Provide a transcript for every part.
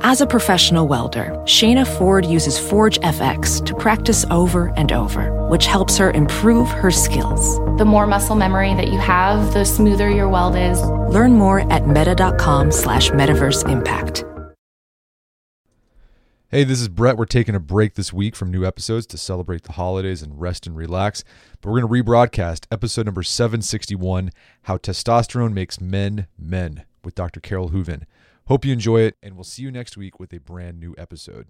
As a professional welder, Shayna Ford uses Forge FX to practice over and over, which helps her improve her skills. The more muscle memory that you have, the smoother your weld is. Learn more at meta.com slash metaverse impact. Hey, this is Brett. We're taking a break this week from new episodes to celebrate the holidays and rest and relax. But we're going to rebroadcast episode number 761 How Testosterone Makes Men Men with Dr. Carole Hooven. Hope you enjoy it, and we'll see you next week with a brand new episode.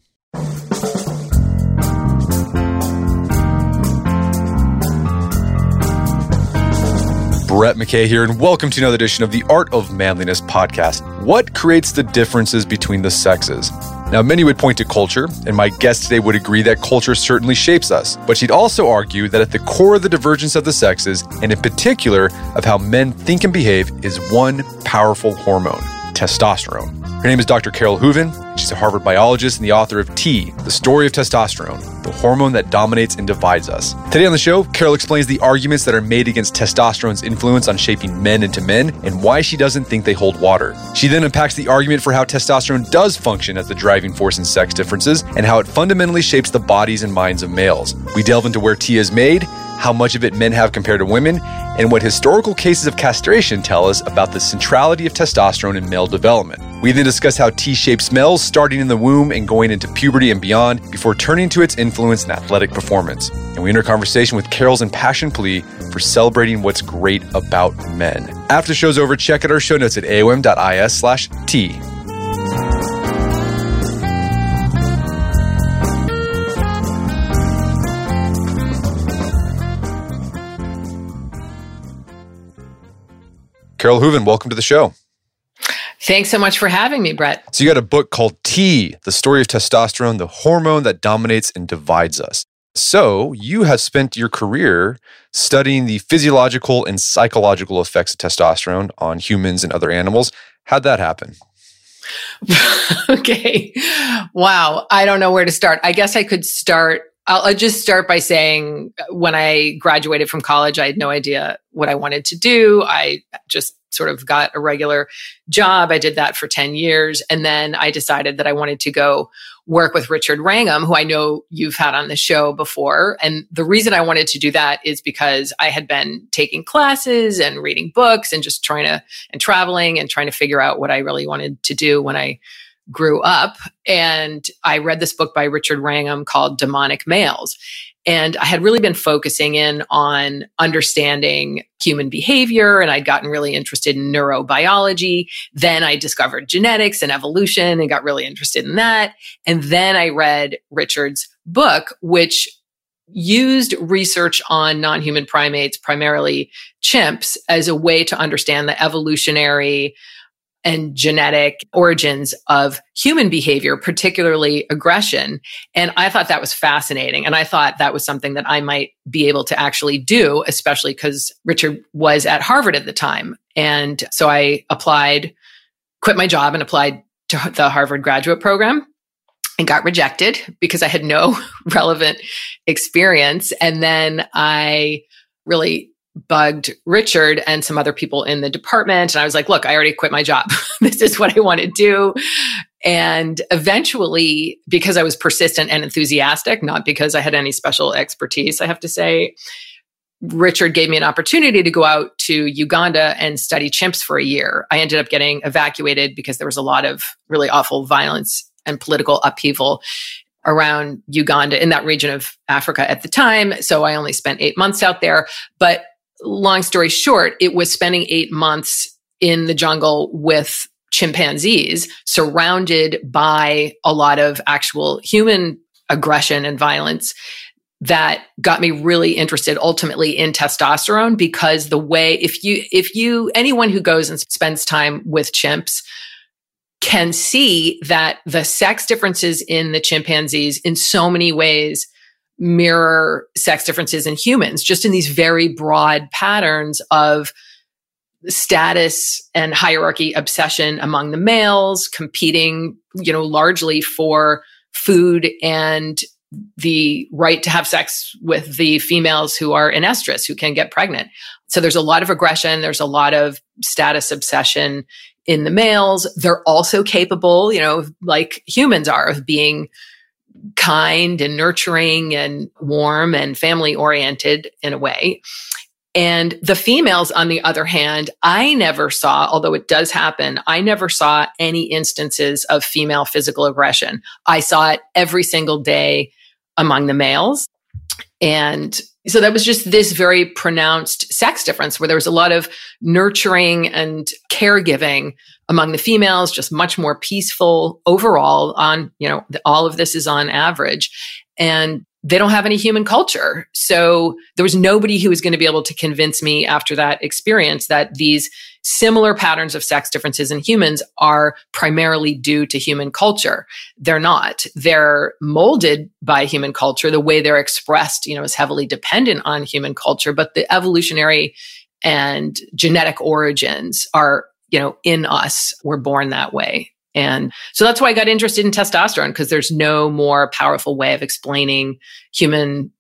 Brett McKay here, and welcome to another edition of the Art of Manliness podcast. What creates the differences between the sexes? Now, many would point to culture, and my guest today would agree that culture certainly shapes us. But she'd also argue that at the core of the divergence of the sexes, and in particular of how men think and behave, is one powerful hormone testosterone. Her name is Dr. Carole Hooven. She's a Harvard biologist and the author of T, The Story of Testosterone, the hormone that dominates and divides us. Today on the show, Carole explains the arguments that are made against testosterone's influence on shaping men into men and why she doesn't think they hold water. She then unpacks the argument for how testosterone does function as the driving force in sex differences and how it fundamentally shapes the bodies and minds of males. We delve into where T is made how much of it men have compared to women, and what historical cases of castration tell us about the centrality of testosterone in male development. We then discuss how T shapes males starting in the womb and going into puberty and beyond before turning to its influence in athletic performance. And we enter a conversation with Carole's impassioned plea for celebrating what's great about men. After show's over, check out our show notes at aom.is slash T. Carole Hooven, welcome to the show. Thanks so much for having me, Brett. So, you got a book called T, The Story of Testosterone, the hormone that dominates and divides us. So, you have spent your career studying the physiological and psychological effects of testosterone on humans and other animals. How'd that happen? okay. Wow. I don't know where to start. I guess I could start I'll, I'll, just start by saying uh, when I graduated from college, I had no idea what I wanted to do. I just sort of got a regular job. I did that for 10 years. And then I decided that I wanted to go work with Richard Wrangham, who I know you've had on the show before. And the reason I wanted to do that is because I had been taking classes and reading books and just trying to, and traveling and trying to figure out what I really wanted to do when I grew up. And I read this book by Richard Wrangham called Demonic Males. And I had really been focusing in on understanding human behavior, and I'd gotten really interested in neurobiology. Then I discovered genetics and evolution and got really interested in that. And then I read Richard's book, which used research on non human primates, primarily chimps, as a way to understand the evolutionary and genetic origins of human behavior, particularly aggression. And I thought that was fascinating. And I thought that was something that I might be able to actually do, especially because Richard was at Harvard at the time. And so I applied, quit my job and applied to the Harvard graduate program and got rejected because I had no relevant experience. And then I really bugged Richard and some other people in the department. And I was like, look, I already quit my job. this is what I want to do. And eventually, because I was persistent and enthusiastic, not because I had any special expertise, I have to say, Richard gave me an opportunity to go out to Uganda and study chimps for a year. I ended up getting evacuated because there was a lot of really awful violence and political upheaval around Uganda in that region of Africa at the time. So I only spent eight months out there. But long story short, it was spending eight months in the jungle with chimpanzees surrounded by a lot of actual human aggression and violence that got me really interested ultimately in testosterone because the way if you if you anyone who goes and spends time with chimps can see that the sex differences in the chimpanzees in so many ways mirror sex differences in humans, just in these very broad patterns of status and hierarchy obsession among the males, competing, you know, largely for food and the right to have sex with the females who are in estrus, who can get pregnant. So there's a lot of aggression. There's a lot of status obsession in the males. They're also capable, you know, like humans are of being kind and nurturing and warm and family oriented in a way. And the females, on the other hand, I never saw, although it does happen, I never saw any instances of female physical aggression. I saw it every single day among the males. And so that was just this very pronounced sex difference where there was a lot of nurturing and caregiving among the females, just much more peaceful overall on, you know, all of this is on average. And they don't have any human culture. So there was nobody who was going to be able to convince me after that experience that these similar patterns of sex differences in humans are primarily due to human culture. They're not. They're molded by human culture. The way they're expressed, you know, is heavily dependent on human culture, but the evolutionary and genetic origins are, you know, in us. We're born that way. And so that's why I got interested in testosterone because there's no more powerful way of explaining human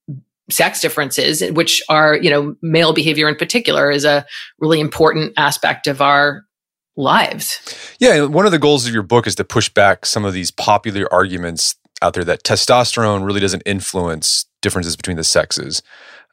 sex differences, which are, you know, male behavior in particular is a really important aspect of our lives. Yeah. One of the goals of your book is to push back some of these popular arguments out there that testosterone really doesn't influence differences between the sexes.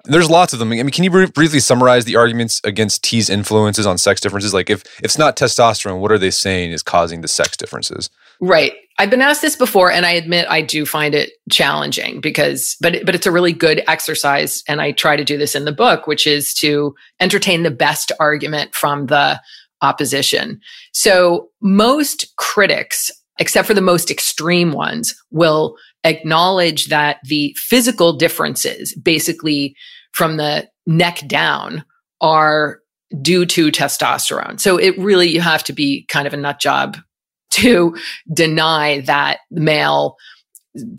There's lots of them. I mean, can you br- briefly summarize the arguments against T's influences on sex differences? Like, if, if it's not testosterone, what are they saying is causing the sex differences? Right. I've been asked this before, and I admit I do find it challenging because, but but it's a really good exercise, and I try to do this in the book, which is to entertain the best argument from the opposition. So most critics, except for the most extreme ones, will acknowledge that the physical differences, basically from the neck down, are due to testosterone. So it really, you have to be kind of a nut job to deny that male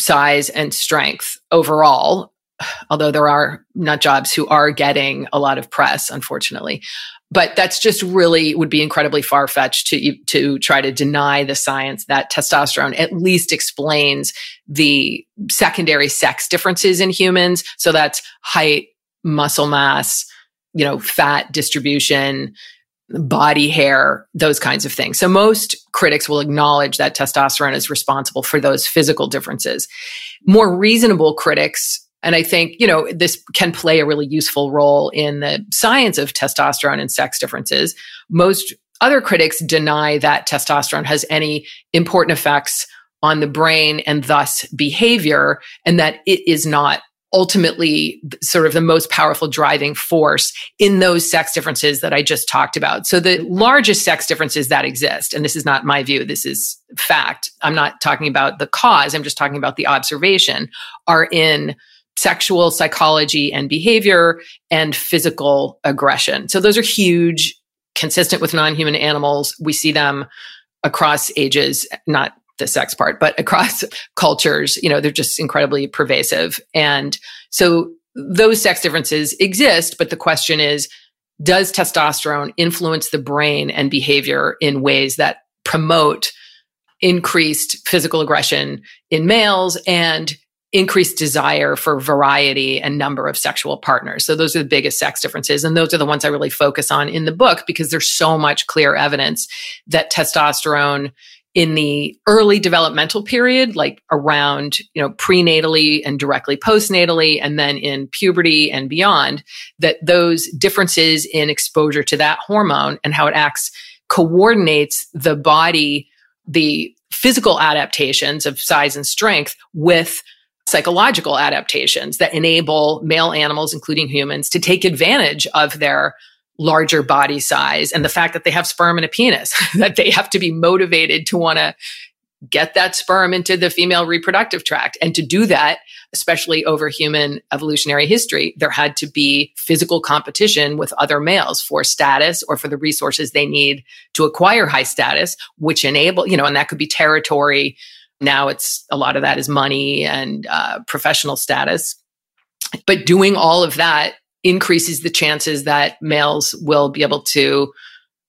size and strength overall although there are nut jobs who are getting a lot of press unfortunately but that's just really would be incredibly far fetched to to try to deny the science that testosterone at least explains the secondary sex differences in humans. So that's height, muscle mass, you know, fat distribution, body hair, those kinds of things. So most critics will acknowledge that testosterone is responsible for those physical differences. More reasonable critics and I think, you know, this can play a really useful role in the science of testosterone and sex differences. Most other critics deny that testosterone has any important effects on the brain and thus behavior, and that it is not ultimately sort of the most powerful driving force in those sex differences that I just talked about. So the largest sex differences that exist, and this is not my view, this is fact. I'm not talking about the cause, I'm just talking about the observation, are in sexual psychology and behavior and physical aggression. So those are huge, consistent with non human animals. We see them across ages, not the sex part, but across cultures. You know, they're just incredibly pervasive. And so those sex differences exist, but the question is, does testosterone influence the brain and behavior in ways that promote increased physical aggression in males and increased desire for variety and number of sexual partners. So those are the biggest sex differences. And those are the ones I really focus on in the book because there's so much clear evidence that testosterone in the early developmental period, like around, you know, prenatally and directly postnatally, and then in puberty and beyond, that those differences in exposure to that hormone and how it acts coordinates the body, the physical adaptations of size and strength with psychological adaptations that enable male animals, including humans, to take advantage of their larger body size and the fact that they have sperm and a penis, that they have to be motivated to want to get that sperm into the female reproductive tract. And to do that, especially over human evolutionary history, there had to be physical competition with other males for status or for the resources they need to acquire high status, which enable, you know, and that could be territory. Now it's a lot of that is money and uh, professional status. But doing all of that increases the chances that males will be able to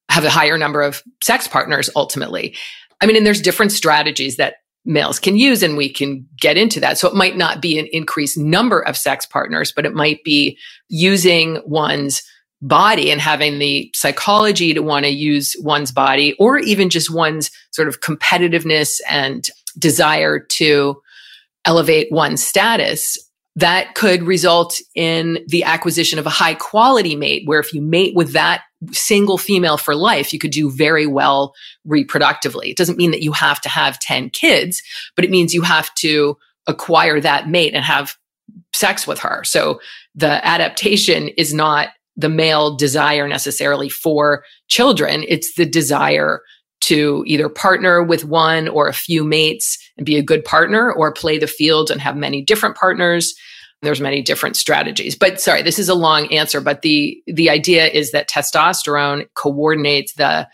have a higher number of sex partners ultimately. I mean, and there's different strategies that males can use, and we can get into that. So it might not be an increased number of sex partners, but it might be using one's body and having the psychology to want to use one's body, or even just one's sort of competitiveness and desire to elevate one's status that could result in the acquisition of a high quality mate, where if you mate with that single female for life, you could do very well reproductively. It doesn't mean that you have to have 10 kids, but it means you have to acquire that mate and have sex with her. So the adaptation is not the male desire necessarily for children, it's the desire to either partner with one or a few mates and be a good partner or play the field and have many different partners. There's many different strategies. But sorry this is a long answer but the the idea is that testosterone coordinates the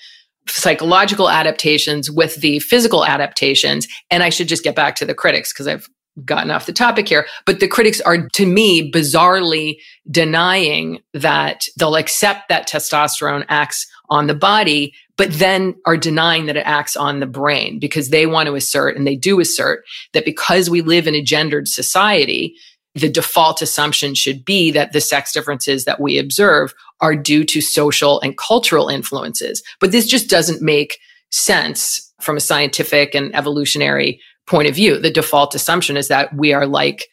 psychological adaptations with the physical adaptations. And i should just get back to the critics because i've gotten off the topic here. But the critics are to me bizarrely denying that they'll accept that testosterone acts on the body but then are denying that it acts on the brain because they want to assert and they do assert that because we live in a gendered society the default assumption should be that the sex differences that we observe are due to social and cultural influences. But this just doesn't make sense from a scientific and evolutionary point of view. The default assumption is that we are like,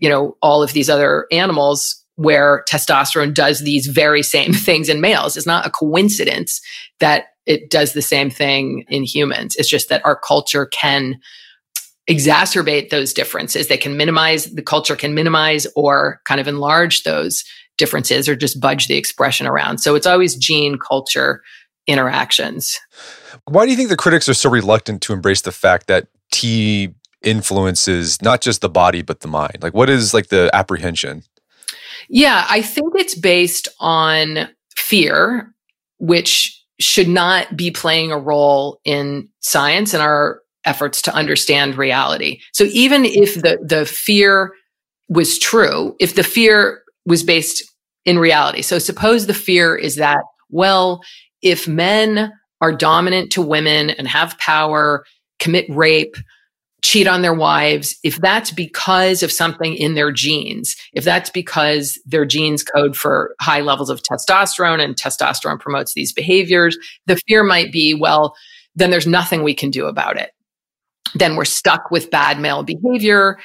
you know, all of these other animals where testosterone does these very same things in males. It's not a coincidence that it does the same thing in humans. It's just that our culture can exacerbate those differences. They can minimize, the culture can minimize or kind of enlarge those differences or just budge the expression around. So it's always gene culture interactions. Why do you think the critics are so reluctant to embrace the fact that T influences not just the body, but the mind? Like, what is like the apprehension? Yeah, I think it's based on fear, which should not be playing a role in science and our efforts to understand reality. So even if the, the fear was true, if the fear was based in reality, so suppose the fear is that, well, if men are dominant to women and have power, commit rape, cheat on their wives, if that's because of something in their genes, if that's because their genes code for high levels of testosterone and testosterone promotes these behaviors, the fear might be, well, then there's nothing we can do about it then we're stuck with bad male behavior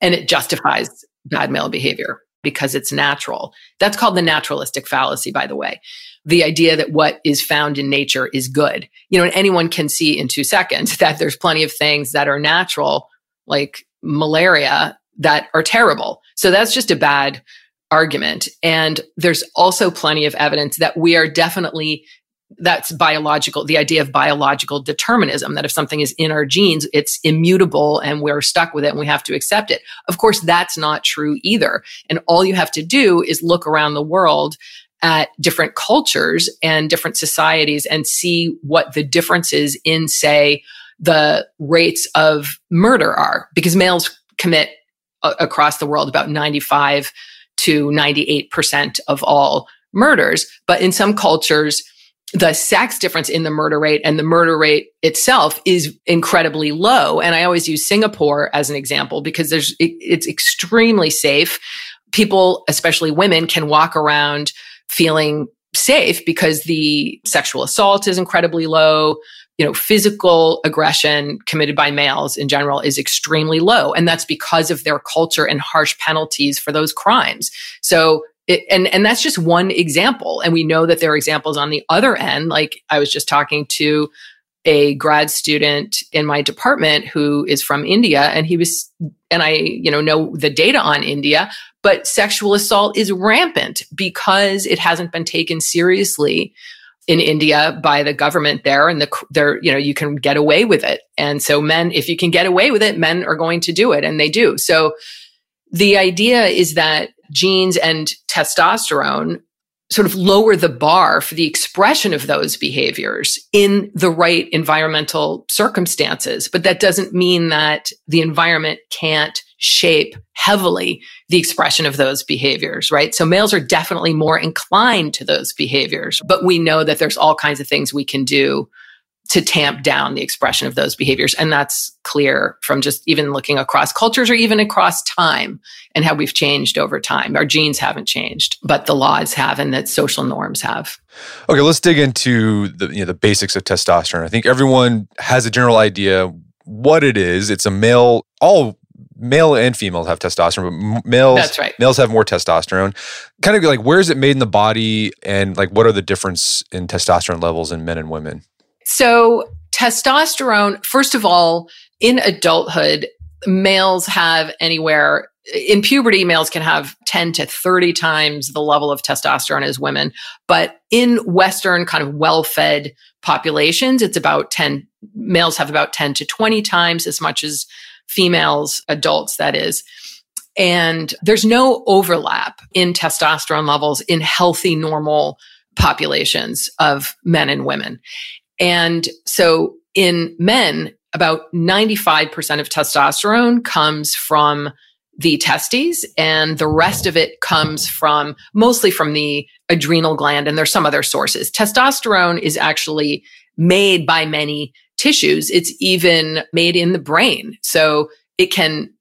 and it justifies bad male behavior because it's natural. That's called the naturalistic fallacy, by the way. The idea that what is found in nature is good. You know, and anyone can see in two seconds that there's plenty of things that are natural, like malaria, that are terrible. So that's just a bad argument. And there's also plenty of evidence that we are definitely that's biological the idea of biological determinism that if something is in our genes it's immutable and we're stuck with it and we have to accept it of course that's not true either and all you have to do is look around the world at different cultures and different societies and see what the differences in say the rates of murder are because males commit uh, across the world about 95 to 98% of all murders but in some cultures the sex difference in the murder rate and the murder rate itself is incredibly low. And I always use Singapore as an example because there's, it, it's extremely safe. People, especially women, can walk around feeling safe because the sexual assault is incredibly low. You know, physical aggression committed by males in general is extremely low. And that's because of their culture and harsh penalties for those crimes. So it, and and that's just one example and we know that there are examples on the other end like i was just talking to a grad student in my department who is from india and he was and i you know know the data on india but sexual assault is rampant because it hasn't been taken seriously in India by the government there and the there you know you can get away with it and so men if you can get away with it men are going to do it and they do so the idea is that genes and testosterone sort of lower the bar for the expression of those behaviors in the right environmental circumstances. But that doesn't mean that the environment can't shape heavily the expression of those behaviors, right? So males are definitely more inclined to those behaviors, but we know that there's all kinds of things we can do to tamp down the expression of those behaviors. And that's clear from just even looking across cultures or even across time and how we've changed over time. Our genes haven't changed, but the laws have and that social norms have. Okay, let's dig into the you know the basics of testosterone. I think everyone has a general idea what it is. It's a male all male and female have testosterone, but males That's right. males have more testosterone. Kind of like where is it made in the body and like what are the difference in testosterone levels in men and women? So, testosterone, first of all, in adulthood, males have anywhere in puberty, males can have 10 to 30 times the level of testosterone as women. But in Western, kind of well fed populations, it's about 10, males have about 10 to 20 times as much as females, adults, that is. And there's no overlap in testosterone levels in healthy, normal populations of men and women. And so in men, about 95% of testosterone comes from the testes and the rest of it comes from mostly from the adrenal gland and there's some other sources. Testosterone is actually made by many tissues. It's even made in the brain. So it can,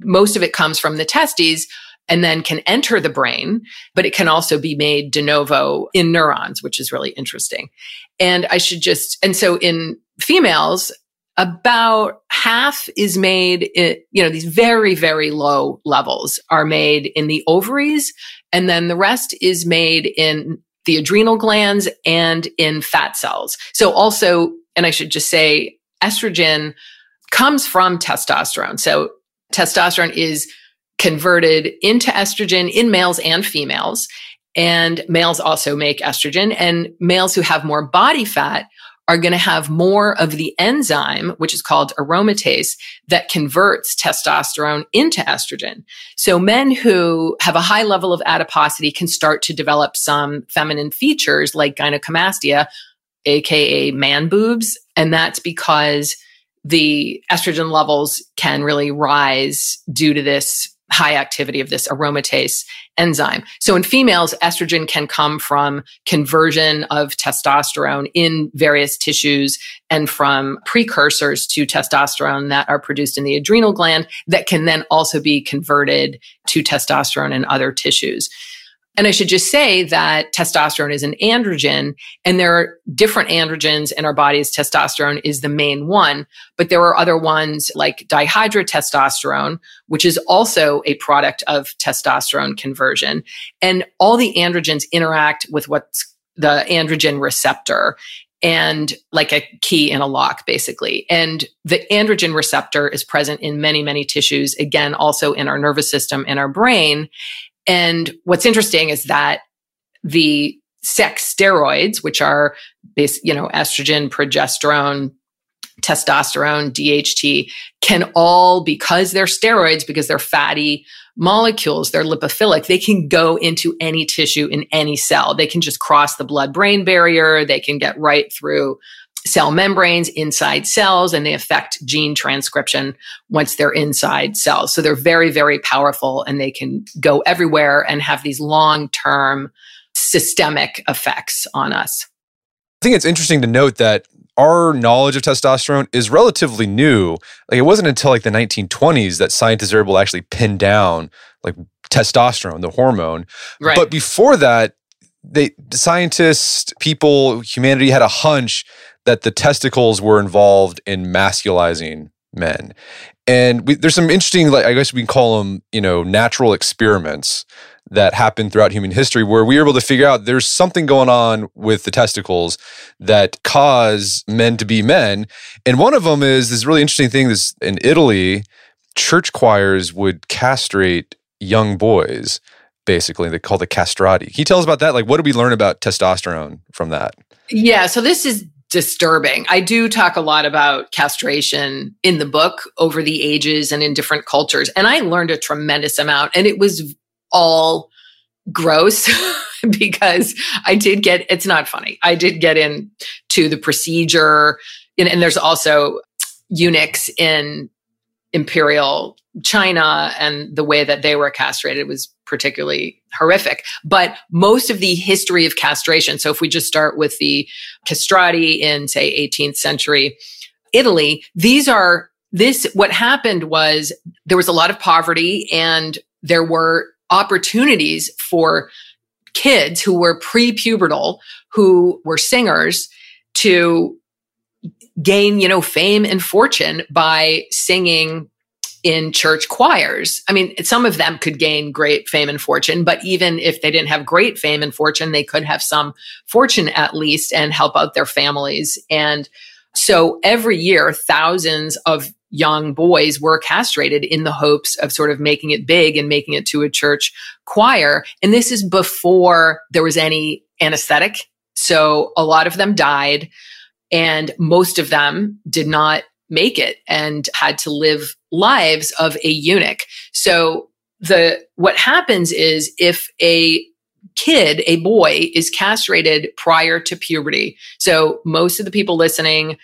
most of it comes from the testes and then can enter the brain, but it can also be made de novo in neurons, which is really interesting. And I should just, and so in females, about half is made in, you know, these very, very low levels are made in the ovaries. And then the rest is made in the adrenal glands and in fat cells. So also, and I should just say estrogen comes from testosterone. So testosterone is converted into estrogen in males and females. And males also make estrogen. And males who have more body fat are going to have more of the enzyme, which is called aromatase, that converts testosterone into estrogen. So men who have a high level of adiposity can start to develop some feminine features like gynecomastia, aka man boobs. And that's because the estrogen levels can really rise due to this high activity of this aromatase enzyme. So in females, estrogen can come from conversion of testosterone in various tissues and from precursors to testosterone that are produced in the adrenal gland that can then also be converted to testosterone in other tissues. And I should just say that testosterone is an androgen and there are different androgens in our bodies. Testosterone is the main one, but there are other ones like dihydrotestosterone, which is also a product of testosterone conversion. And all the androgens interact with what's the androgen receptor and like a key in a lock, basically. And the androgen receptor is present in many, many tissues, again, also in our nervous system and our brain. And what's interesting is that the sex steroids, which are base, you know, estrogen, progesterone, testosterone, DHT, can all, because they're steroids, because they're fatty molecules, they're lipophilic, they can go into any tissue in any cell. They can just cross the blood brain barrier. They can get right through cell membranes inside cells and they affect gene transcription once they're inside cells. So they're very, very powerful and they can go everywhere and have these long term systemic effects on us. I think it's interesting to note that our knowledge of testosterone is relatively new. Like it wasn't until like the 1920s that scientists were able to actually pin down like testosterone, the hormone. Right. But before that, they scientists, people, humanity had a hunch that the testicles were involved in masculizing men. And we, there's some interesting, like I guess we can call them, you know, natural experiments that happened throughout human history where we were able to figure out there's something going on with the testicles that cause men to be men. And one of them is this really interesting thing this in Italy, church choirs would castrate young boys, basically. They call the castrati. Can you tell us about that? Like what did we learn about testosterone from that? Yeah, so this is disturbing. I do talk a lot about castration in the book over the ages and in different cultures. And I learned a tremendous amount and it was all gross because I did get, it's not funny. I did get into the procedure and, and there's also eunuchs in imperial China and the way that they were castrated was particularly horrific. But most of the history of castration, so if we just start with the castrati in, say, 18th century Italy, these are this, what happened was there was a lot of poverty and there were opportunities for kids who were pre-pubertal, who were singers to gain, you know, fame and fortune by singing in church choirs. I mean, some of them could gain great fame and fortune, but even if they didn't have great fame and fortune, they could have some fortune at least and help out their families. And so every year, thousands of young boys were castrated in the hopes of sort of making it big and making it to a church choir. And this is before there was any anesthetic. So a lot of them died and most of them did not make it and had to live lives of a eunuch. So the what happens is if a kid, a boy is castrated prior to puberty. So most of the people listening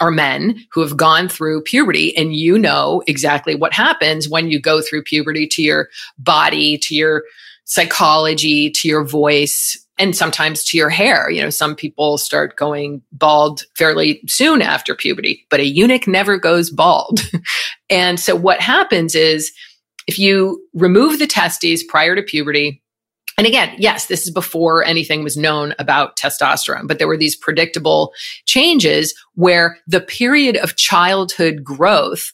are men who have gone through puberty and you know exactly what happens when you go through puberty to your body, to your psychology, to your voice, and sometimes to your hair. You know, some people start going bald fairly soon after puberty, but a eunuch never goes bald. and so what happens is if you remove the testes prior to puberty, and again, yes, this is before anything was known about testosterone, but there were these predictable changes where the period of childhood growth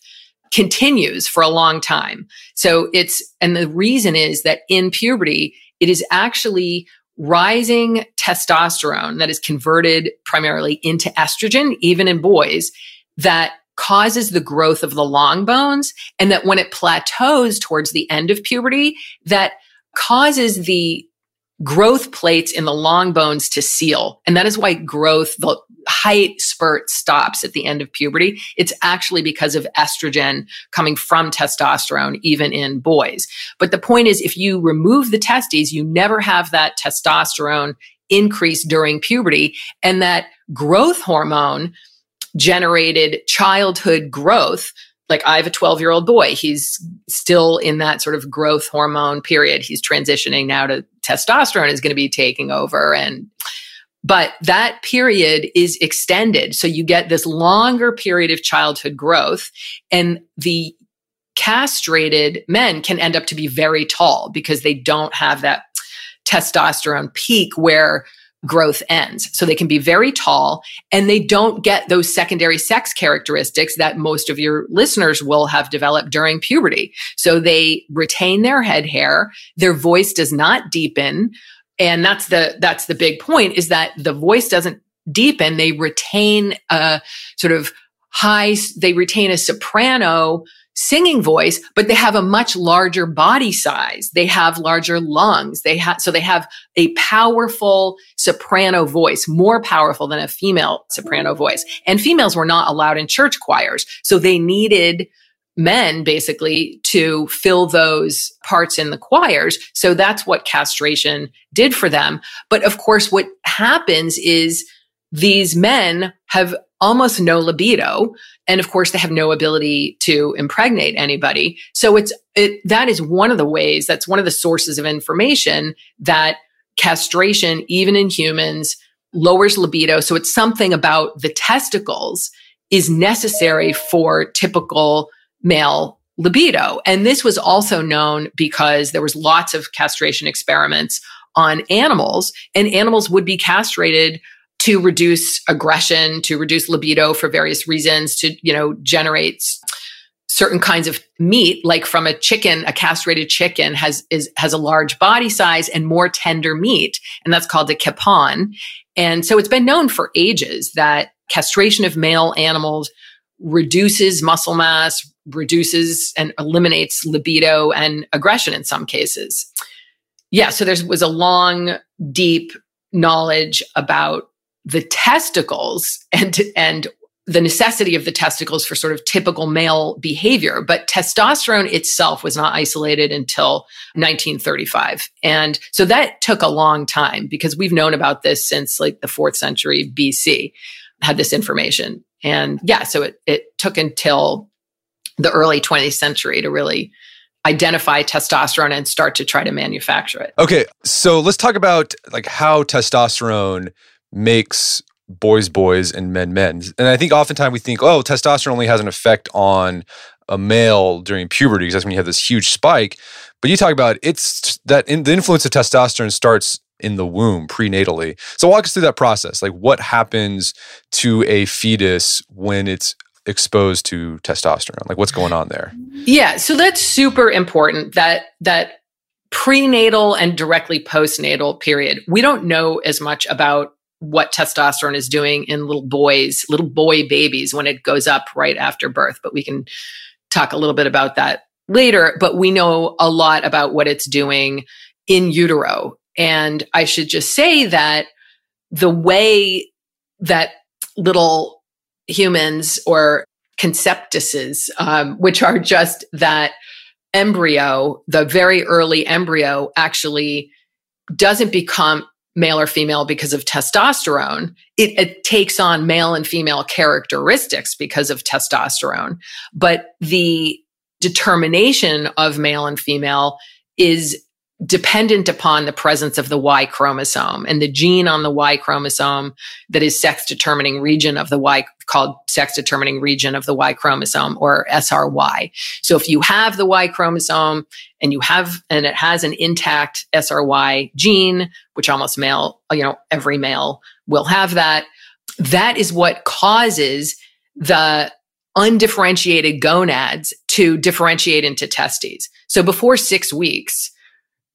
continues for a long time. So it's, and the reason is that in puberty, it is actually rising testosterone that is converted primarily into estrogen, even in boys, that causes the growth of the long bones. And that when it plateaus towards the end of puberty, that causes the growth plates in the long bones to seal. And that is why growth, the height spurt stops at the end of puberty. It's actually because of estrogen coming from testosterone, even in boys. But the point is, if you remove the testes, you never have that testosterone increase during puberty. And that growth hormone generated childhood growth like I have a 12 year old boy. He's still in that sort of growth hormone period. He's transitioning now to testosterone is going to be taking over. And, but that period is extended. So you get this longer period of childhood growth and the castrated men can end up to be very tall because they don't have that testosterone peak where growth ends. So they can be very tall and they don't get those secondary sex characteristics that most of your listeners will have developed during puberty. So they retain their head hair. Their voice does not deepen. And that's the, that's the big point is that the voice doesn't deepen. They retain a sort of high, they retain a soprano singing voice, but they have a much larger body size. They have larger lungs. They have, so they have a powerful soprano voice, more powerful than a female soprano voice. And females were not allowed in church choirs. So they needed men basically to fill those parts in the choirs. So that's what castration did for them. But of course, what happens is these men have almost no libido. And of course, they have no ability to impregnate anybody. So it's, it, that is one of the ways, that's one of the sources of information that castration, even in humans, lowers libido. So it's something about the testicles is necessary for typical male libido. And this was also known because there was lots of castration experiments on animals and animals would be castrated to reduce aggression, to reduce libido for various reasons, to, you know, generate certain kinds of meat like from a chicken a castrated chicken has is has a large body size and more tender meat and that's called a capon and so it's been known for ages that castration of male animals reduces muscle mass reduces and eliminates libido and aggression in some cases. Yeah so there was a long deep knowledge about the testicles and and the necessity of the testicles for sort of typical male behavior. But testosterone itself was not isolated until 1935. And so that took a long time because we've known about this since like the fourth century BC, had this information. And yeah, so it, it took until the early 20th century to really identify testosterone and start to try to manufacture it. Okay, so let's talk about like how testosterone makes boys boys and men men. And I think oftentimes we think, oh, testosterone only has an effect on a male during puberty because that's when you have this huge spike. But you talk about it's that in, the influence of testosterone starts in the womb prenatally. So walk us through that process. Like what happens to a fetus when it's exposed to testosterone? Like what's going on there? Yeah, so that's super important that that prenatal and directly postnatal period. We don't know as much about what testosterone is doing in little boys, little boy babies when it goes up right after birth, but we can talk a little bit about that later, but we know a lot about what it's doing in utero. And I should just say that the way that little humans or conceptuses, um, which are just that embryo, the very early embryo actually doesn't become male or female because of testosterone. It, it, takes on male and female characteristics because of testosterone. But the determination of male and female is dependent upon the presence of the Y chromosome and the gene on the Y chromosome that is sex determining region of the Y called sex determining region of the Y chromosome or SRY. So if you have the Y chromosome and you have, and it has an intact SRY gene, which almost male, you know, every male will have that. That is what causes the undifferentiated gonads to differentiate into testes. So before six weeks,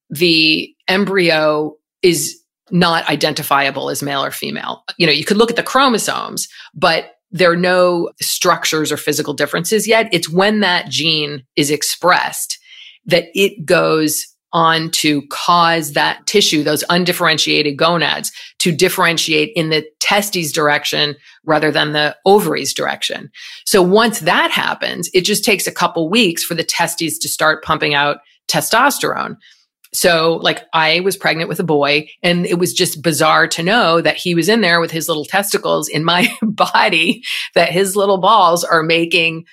the embryo is not identifiable as male or female. You know, you could look at the chromosomes, but there are no structures or physical differences yet. It's when that gene is expressed that it goes on to cause that tissue, those undifferentiated gonads, to differentiate in the testes direction rather than the ovaries direction. So once that happens, it just takes a couple weeks for the testes to start pumping out testosterone. So, like, I was pregnant with a boy, and it was just bizarre to know that he was in there with his little testicles in my body, that his little balls are making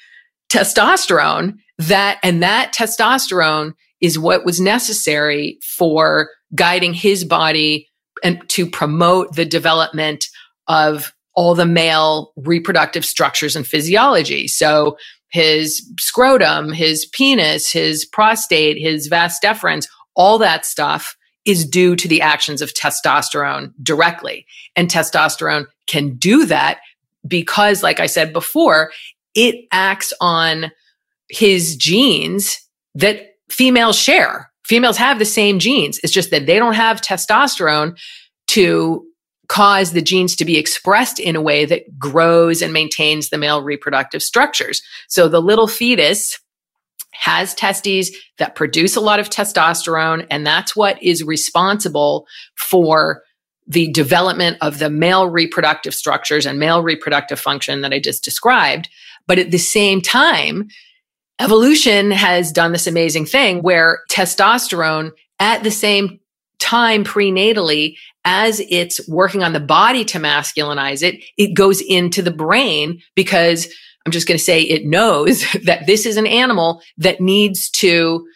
testosterone. That, and that testosterone is what was necessary for guiding his body and to promote the development of all the male reproductive structures and physiology. So, his scrotum, his penis, his prostate, his vas deferens, all that stuff is due to the actions of testosterone directly. And testosterone can do that because, like I said before, it acts on his genes that females share. Females have the same genes. It's just that they don't have testosterone to cause the genes to be expressed in a way that grows and maintains the male reproductive structures. So the little fetus has testes that produce a lot of testosterone. And that's what is responsible for the development of the male reproductive structures and male reproductive function that I just described. But at the same time, evolution has done this amazing thing where testosterone at the same time prenatally as it's working on the body to masculinize it, it goes into the brain because I'm just going to say it knows that this is an animal that needs to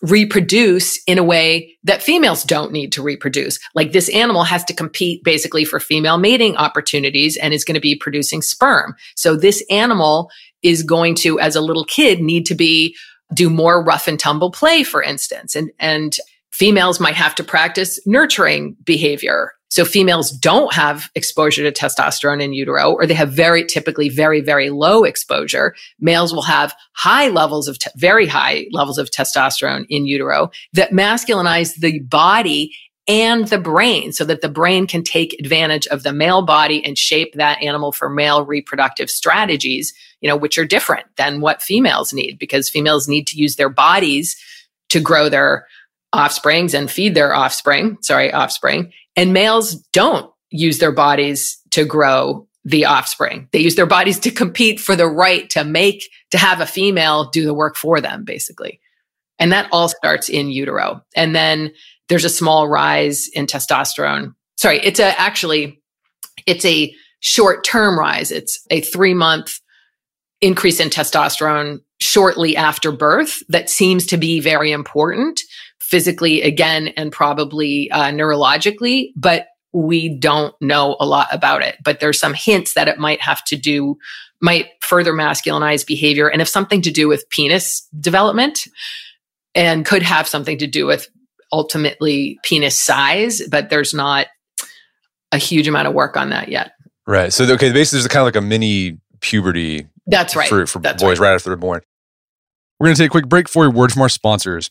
reproduce in a way that females don't need to reproduce. Like this animal has to compete basically for female mating opportunities and is going to be producing sperm. So this animal is going to, as a little kid, need to be do more rough and tumble play, for instance. And, and females might have to practice nurturing behavior so females don't have exposure to testosterone in utero, or they have very typically very, very low exposure. Males will have high levels of, te- very high levels of testosterone in utero that masculinize the body and the brain so that the brain can take advantage of the male body and shape that animal for male reproductive strategies, you know, which are different than what females need because females need to use their bodies to grow their offsprings and feed their offspring, sorry, offspring. And males don't use their bodies to grow the offspring. They use their bodies to compete for the right to make, to have a female do the work for them, basically. And that all starts in utero. And then there's a small rise in testosterone. Sorry, it's a actually, it's a short term rise. It's a three month increase in testosterone shortly after birth that seems to be very important physically again and probably uh, neurologically but we don't know a lot about it but there's some hints that it might have to do might further masculinize behavior and have something to do with penis development and could have something to do with ultimately penis size but there's not a huge amount of work on that yet right so okay basically there's kind of like a mini puberty that's right. For, for That's boys right. right after they're born. We're going to take a quick break for a word from our sponsors.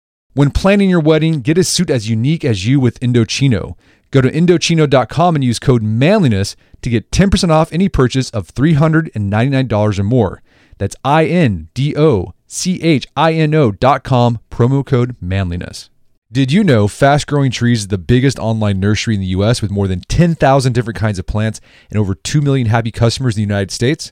When planning your wedding, get a suit as unique as you with Indochino. Go to Indochino.com and use code manliness to get 10% off any purchase of $399 or more. That's I N D O C H I N O.com, promo code manliness. Did you know Fast Growing Trees is the biggest online nursery in the US with more than 10,000 different kinds of plants and over 2 million happy customers in the United States?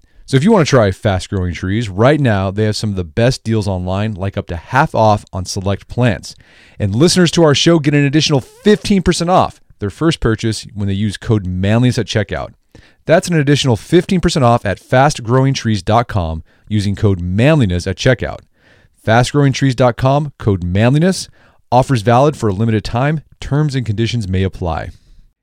So if you want to try fast growing trees, right now they have some of the best deals online, like up to half off on select plants. And listeners to our show get an additional 15% off their first purchase when they use code manliness at checkout. That's an additional 15% off at fastgrowingtrees.com using code manliness at checkout. Fastgrowingtrees.com, code manliness, offers valid for a limited time. Terms and conditions may apply.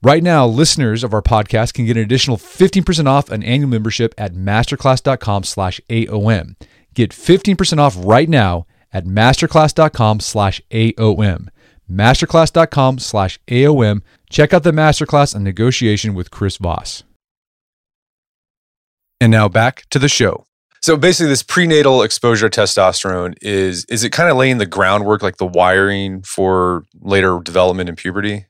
Right now, listeners of our podcast can get an additional 15% off an annual membership at masterclass.com slash AOM. Get 15% off right now at masterclass.com slash AOM. Masterclass.com slash AOM. Check out the masterclass on negotiation with Chris Voss. And now back to the show. So basically, this prenatal exposure to testosterone is is it kind of laying the groundwork, like the wiring for later development and puberty?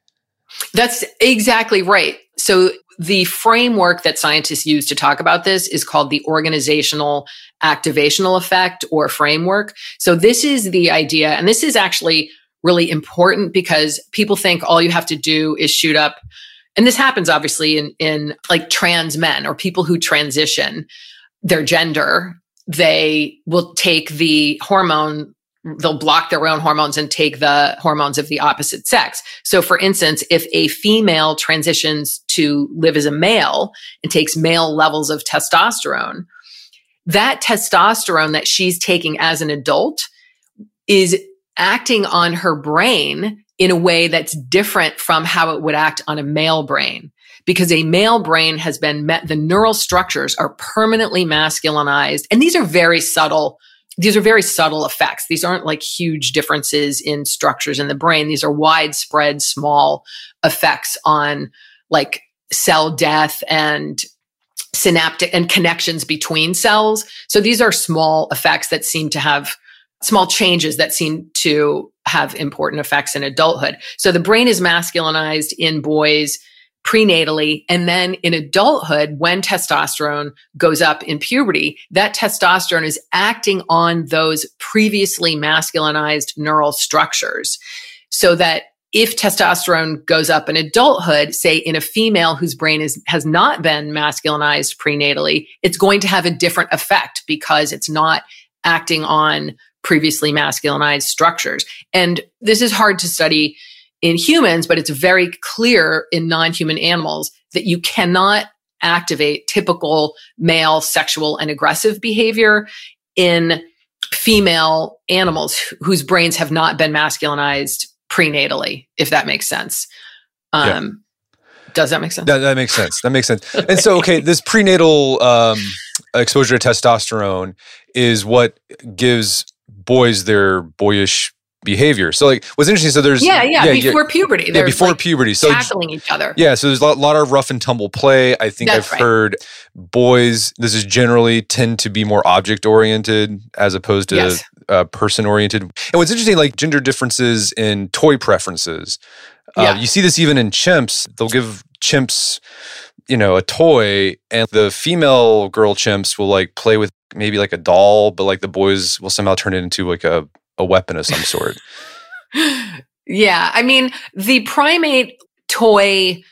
That's exactly right. So the framework that scientists use to talk about this is called the organizational activational effect or framework. So this is the idea, and this is actually really important because people think all you have to do is shoot up. And this happens obviously in, in like trans men or people who transition their gender. They will take the hormone they'll block their own hormones and take the hormones of the opposite sex. So for instance, if a female transitions to live as a male and takes male levels of testosterone, that testosterone that she's taking as an adult is acting on her brain in a way that's different from how it would act on a male brain. Because a male brain has been met, the neural structures are permanently masculinized. And these are very subtle these are very subtle effects. These aren't like huge differences in structures in the brain. These are widespread, small effects on like cell death and synaptic and connections between cells. So these are small effects that seem to have small changes that seem to have important effects in adulthood. So the brain is masculinized in boys prenatally. And then in adulthood, when testosterone goes up in puberty, that testosterone is acting on those previously masculinized neural structures so that if testosterone goes up in adulthood, say in a female whose brain is, has not been masculinized prenatally, it's going to have a different effect because it's not acting on previously masculinized structures. And this is hard to study in humans, but it's very clear in non human animals that you cannot activate typical male sexual and aggressive behavior in female animals whose brains have not been masculinized prenatally, if that makes sense. Um, yeah. Does that make sense? That, that, makes sense. That makes sense. And so, okay, this prenatal um, exposure to testosterone is what gives boys their boyish behavior. So like what's interesting, so there's yeah, yeah, yeah before puberty. Yeah, before like puberty. So tackling each other. Yeah, so there's a lot, lot of rough and tumble play. I think That's I've right. heard boys, this is generally tend to be more object oriented as opposed to yes. uh, person oriented. And what's interesting, like gender differences in toy preferences. Uh, yeah. You see this even in chimps. They'll give chimps, you know, a toy, and the female girl chimps will like play with maybe like a doll, but like the boys will somehow turn it into like a a weapon of some sort. yeah. I mean, the primate toy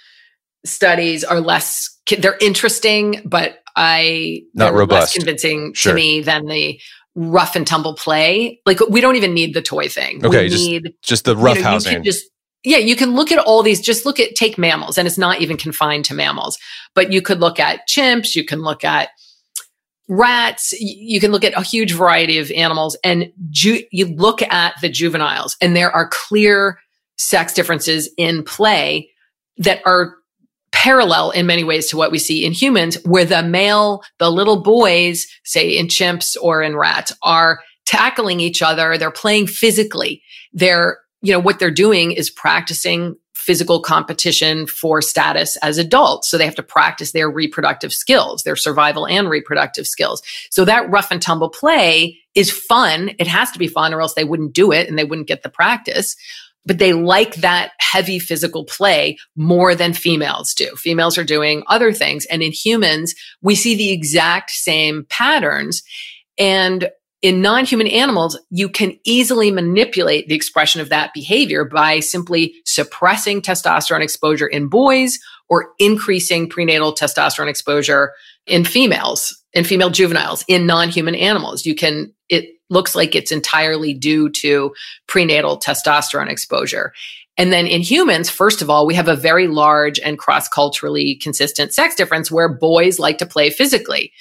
studies are less, they're interesting, but I, not robust. less convincing sure. to me than the rough and tumble play. Like we don't even need the toy thing. Okay. We just, need, just the rough you know, housing. just, yeah, you can look at all these, just look at, take mammals, and it's not even confined to mammals, but you could look at chimps, you can look at rats you can look at a huge variety of animals and ju- you look at the juveniles and there are clear sex differences in play that are parallel in many ways to what we see in humans where the male the little boys say in chimps or in rats are tackling each other they're playing physically they're you know what they're doing is practicing physical competition for status as adults. So they have to practice their reproductive skills, their survival and reproductive skills. So that rough and tumble play is fun. It has to be fun or else they wouldn't do it and they wouldn't get the practice. But they like that heavy physical play more than females do. Females are doing other things. And in humans, we see the exact same patterns. And in non-human animals, you can easily manipulate the expression of that behavior by simply suppressing testosterone exposure in boys or increasing prenatal testosterone exposure in females, in female juveniles, in non-human animals. You can, it looks like it's entirely due to prenatal testosterone exposure. And then in humans, first of all, we have a very large and cross culturally consistent sex difference where boys like to play physically.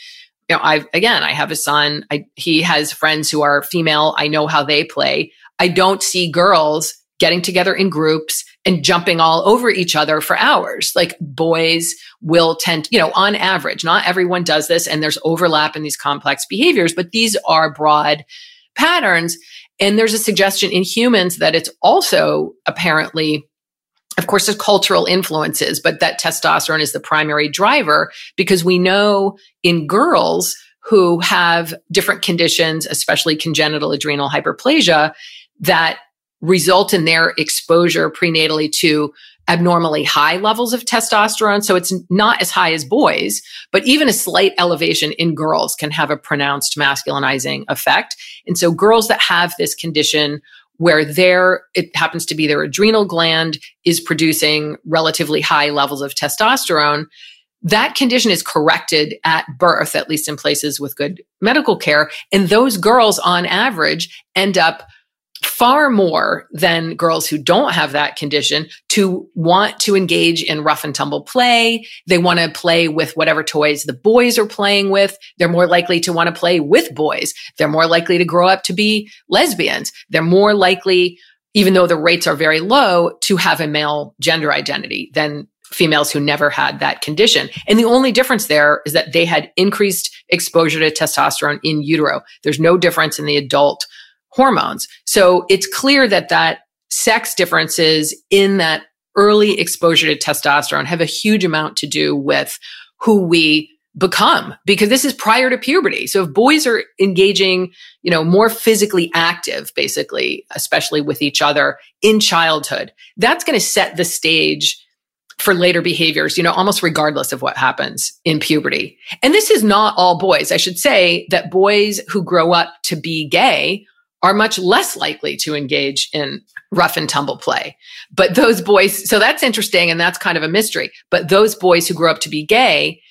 You know, I've again, I have a son. I, he has friends who are female. I know how they play. I don't see girls getting together in groups and jumping all over each other for hours. Like boys will tend, you know, on average, not everyone does this and there's overlap in these complex behaviors, but these are broad patterns. And there's a suggestion in humans that it's also apparently of course, there's cultural influences, but that testosterone is the primary driver because we know in girls who have different conditions, especially congenital adrenal hyperplasia, that result in their exposure prenatally to abnormally high levels of testosterone. So it's not as high as boys, but even a slight elevation in girls can have a pronounced masculinizing effect. And so girls that have this condition where their, it happens to be their adrenal gland is producing relatively high levels of testosterone, that condition is corrected at birth, at least in places with good medical care. And those girls on average end up far more than girls who don't have that condition to want to engage in rough and tumble play. They want to play with whatever toys the boys are playing with. They're more likely to want to play with boys. They're more likely to grow up to be lesbians. They're more likely, even though the rates are very low, to have a male gender identity than females who never had that condition. And the only difference there is that they had increased exposure to testosterone in utero. There's no difference in the adult hormones. So it's clear that that sex differences in that early exposure to testosterone have a huge amount to do with who we become because this is prior to puberty. So if boys are engaging, you know, more physically active, basically, especially with each other in childhood, that's going to set the stage for later behaviors, you know, almost regardless of what happens in puberty. And this is not all boys. I should say that boys who grow up to be gay are much less likely to engage in rough and tumble play. But those boys, so that's interesting and that's kind of a mystery. But those boys who grow up to be gay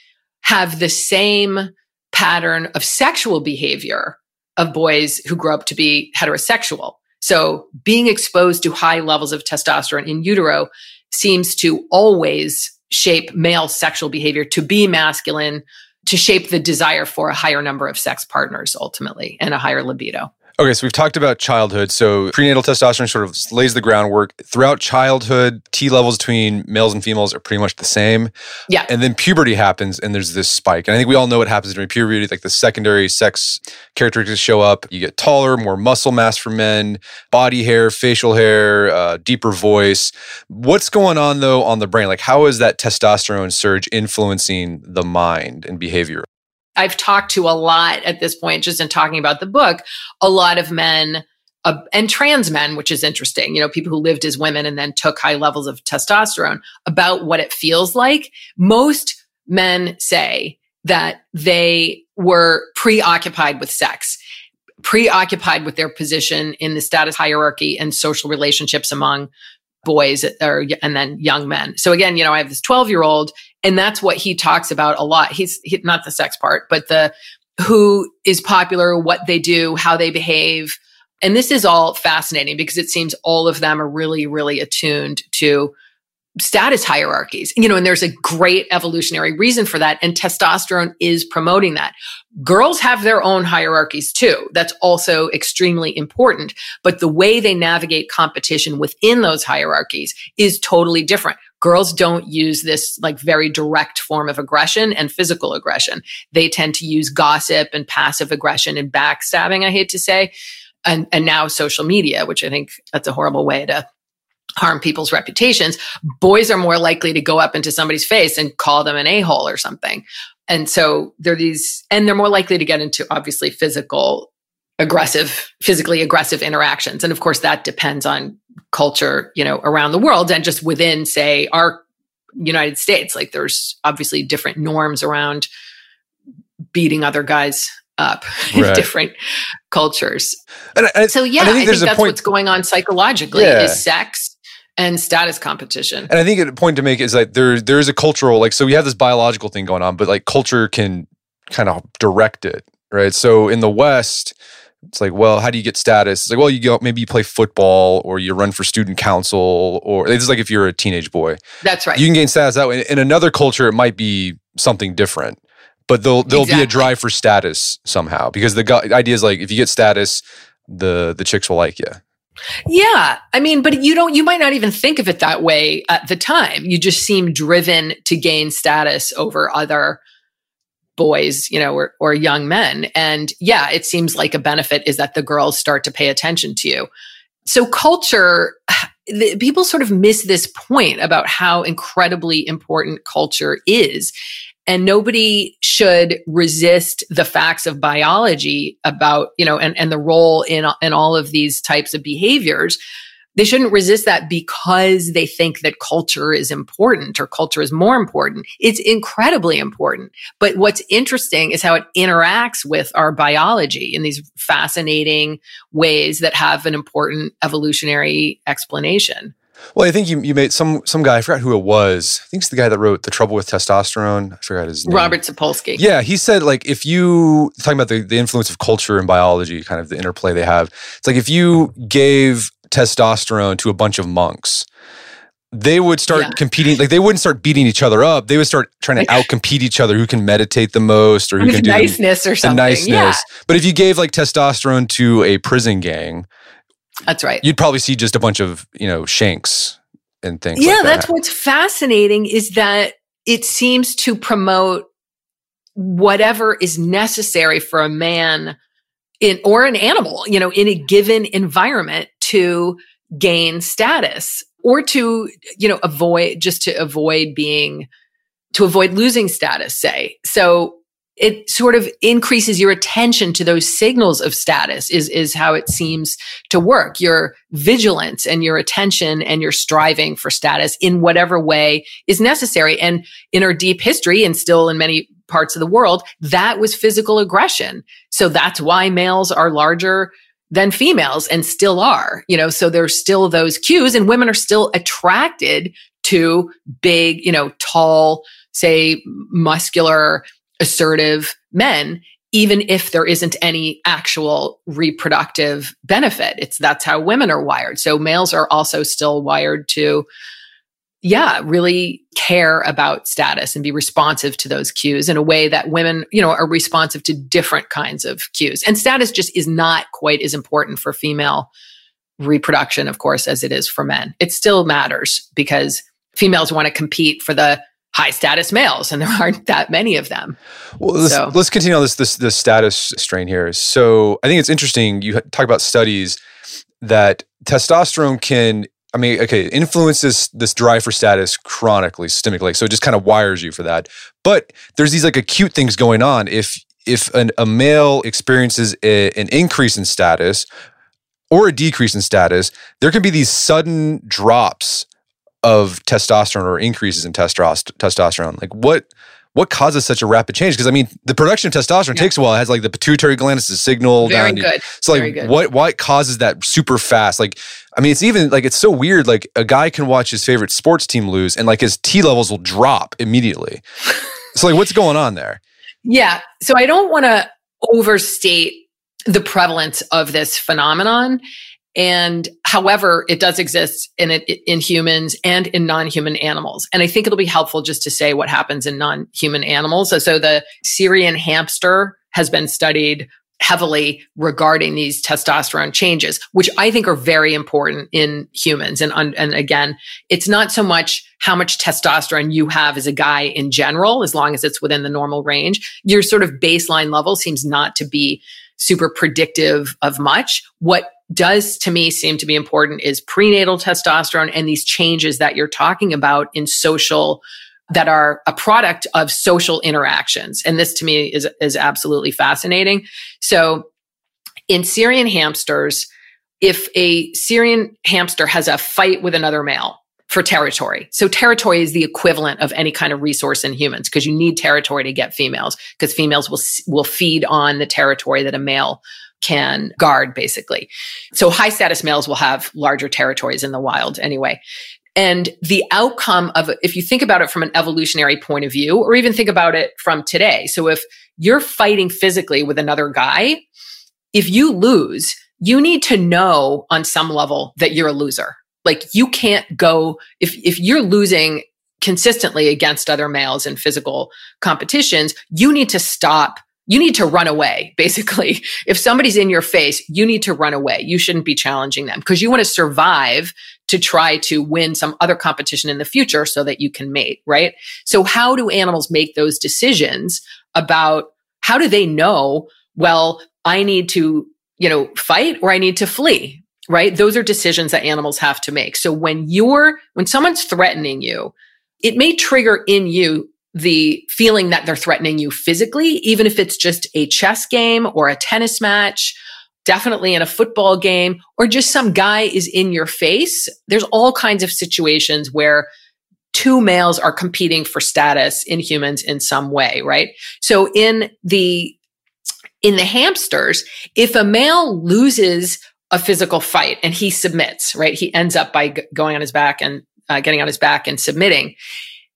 have the same pattern of sexual behavior of boys who grow up to be heterosexual. So being exposed to high levels of testosterone in utero seems to always shape male sexual behavior to be masculine, to shape the desire for a higher number of sex partners ultimately and a higher libido. Okay, so we've talked about childhood. So prenatal testosterone sort of lays the groundwork. Throughout childhood, T levels between males and females are pretty much the same. Yeah. And then puberty happens and there's this spike. And I think we all know what happens during puberty. Like the secondary sex characteristics show up. You get taller, more muscle mass for men, body hair, facial hair, uh, deeper voice. What's going on though on the brain? Like how is that testosterone surge influencing the mind and behavior? I've talked to a lot at this point, just in talking about the book, a lot of men uh, and trans men, which is interesting, you know, people who lived as women and then took high levels of testosterone about what it feels like. Most men say that they were preoccupied with sex, preoccupied with their position in the status hierarchy and social relationships among boys or and then young men. So again, you know, I have this 12 year old and that's what he talks about a lot. He's he, not the sex part, but the who is popular, what they do, how they behave. And this is all fascinating because it seems all of them are really, really attuned to status hierarchies. You know, and there's a great evolutionary reason for that. And testosterone is promoting that. Girls have their own hierarchies too. That's also extremely important. But the way they navigate competition within those hierarchies is totally different. Girls don't use this like very direct form of aggression and physical aggression. They tend to use gossip and passive aggression and backstabbing, I hate to say. And, and now social media, which I think that's a horrible way to harm people's reputations, boys are more likely to go up into somebody's face and call them an a hole or something. And so they're these, and they're more likely to get into obviously physical, aggressive, physically aggressive interactions. And of course, that depends on culture, you know, around the world and just within, say, our United States. Like there's obviously different norms around beating other guys up right. in different cultures. And, and, so yeah, I think, I think that's point, what's going on psychologically yeah. is sex and status competition. And I think a point to make is that there there is a cultural like so we have this biological thing going on, but like culture can kind of direct it, right? So in the West, It's like, well, how do you get status? It's like, well, you go maybe you play football or you run for student council, or it's like if you're a teenage boy. That's right. You can gain status that way. In another culture, it might be something different, but there'll there'll Exactly. be a drive for status somehow because the gu- idea is like if you get status, the the chicks will like you. Yeah. I mean, but you don't, you might not even think of it that way at the time. You just seem driven to gain status over other boys, you know, or, or young men. And yeah, it seems like a benefit is that the girls start to pay attention to you. So culture, the, people sort of miss this point about how incredibly important culture is. And nobody should resist the facts of biology about, you know, and, and the role in, in all of these types of behaviors. They shouldn't resist that because they think that culture is important or culture is more important. It's incredibly important. But what's interesting is how it interacts with our biology in these fascinating ways that have an important evolutionary explanation. Well, I think you you made some some guy. I forgot who it was. I think it's the guy that wrote "The Trouble with Testosterone." I forgot his name. Robert Sapolsky. Yeah, he said like if you talking about the, the influence of culture and biology, kind of the interplay they have. It's like if you gave testosterone to a bunch of monks, they would start Yeah. competing. Like they wouldn't start beating each other up. They would start trying to outcompete each other. Who can meditate the most, or who can do the- niceness or something. niceness. Yeah, But if you gave like testosterone to a prison gang, that's right. you'd probably see just a bunch of you know shanks and things. yeah like that. that's what's fascinating is that it seems to promote whatever is necessary for a man in or an animal you know in a given environment to gain status or to you know avoid just to avoid being to avoid losing status say. So it sort of increases your attention to those signals of status is is how it seems to work. Your vigilance and your attention and your striving for status in whatever way is necessary. And in our deep history and still in many parts of the world that was physical aggression. So that's why males are larger than females and still are you know? So there's still those cues and women are still attracted to big you know tall say muscular assertive men even if there isn't any actual reproductive benefit. It's that's how women are wired. So males are also still wired to yeah really care about status and be responsive to those cues in a way that women you know are responsive to different kinds of cues and status just is not quite as important for female reproduction of course as it is for men it still matters because females want to compete for the high status males and there aren't that many of them Well, let's, So- let's continue on this this this status strain here. So I think it's interesting. You talk about studies that testosterone can. I mean, okay, influences this drive for status chronically, systemically. So it just kind of wires you for that. But there's these like acute things going on. If if an, a male experiences a, an increase in status or a decrease in status, there can be these sudden drops of testosterone or increases in testosterone. Testosterone, like what what causes such a rapid change? Because I mean, the production of testosterone Yeah. takes a while. It has like the pituitary gland is a signal very down. to- good So like, good. what what causes that super fast? Like, I mean, it's even like it's so weird. Like a guy can watch his favorite sports team lose, and like his T levels will drop immediately. so like, what's going on there? Yeah. So I don't want to overstate the prevalence of this phenomenon. And however, it does exist in it in humans and in non-human animals. And I think it'll be helpful just to say what happens in non-human animals. So, so the Syrian hamster has been studied heavily regarding these testosterone changes, which I think are very important in humans. And, and again, it's not so much how much testosterone you have as a guy in general, as long as it's within the normal range. Your sort of baseline level seems not to be super predictive of much. What does to me seem to be important is prenatal testosterone and these changes that you're talking about in social that are a product of social interactions. And this to me is, is absolutely fascinating. So in Syrian hamsters, if a Syrian hamster has a fight with another male for territory, so territory is the equivalent of any kind of resource in humans because you need territory to get females because females will will feed on the territory that a male can guard basically. So high status males will have larger territories in the wild anyway. And the outcome of if you think about it from an evolutionary point of view or even think about it from today. So if you're fighting physically with another guy, if you lose, you need to know on some level that you're a loser. Like you can't go if if you're losing consistently against other males in physical competitions, you need to stop. You need to run away, basically. If somebody's in your face, you need to run away. You shouldn't be challenging them because you want to survive to try to win some other competition in the future so that you can mate, right? So how do animals make those decisions about how do they know, well, I need to, you know, fight or I need to flee, right? Those are decisions that animals have to make. So when you're, when someone's threatening you, it may trigger in you the feeling that they're threatening you physically, even if it's just a chess game or a tennis match, definitely in a football game, or just some guy is in your face. There's all kinds of situations where two males are competing for status in humans in some way, right? So in the in the hamsters, if a male loses a physical fight and he submits, right? He ends up by g- going on his back and uh, getting on his back and submitting,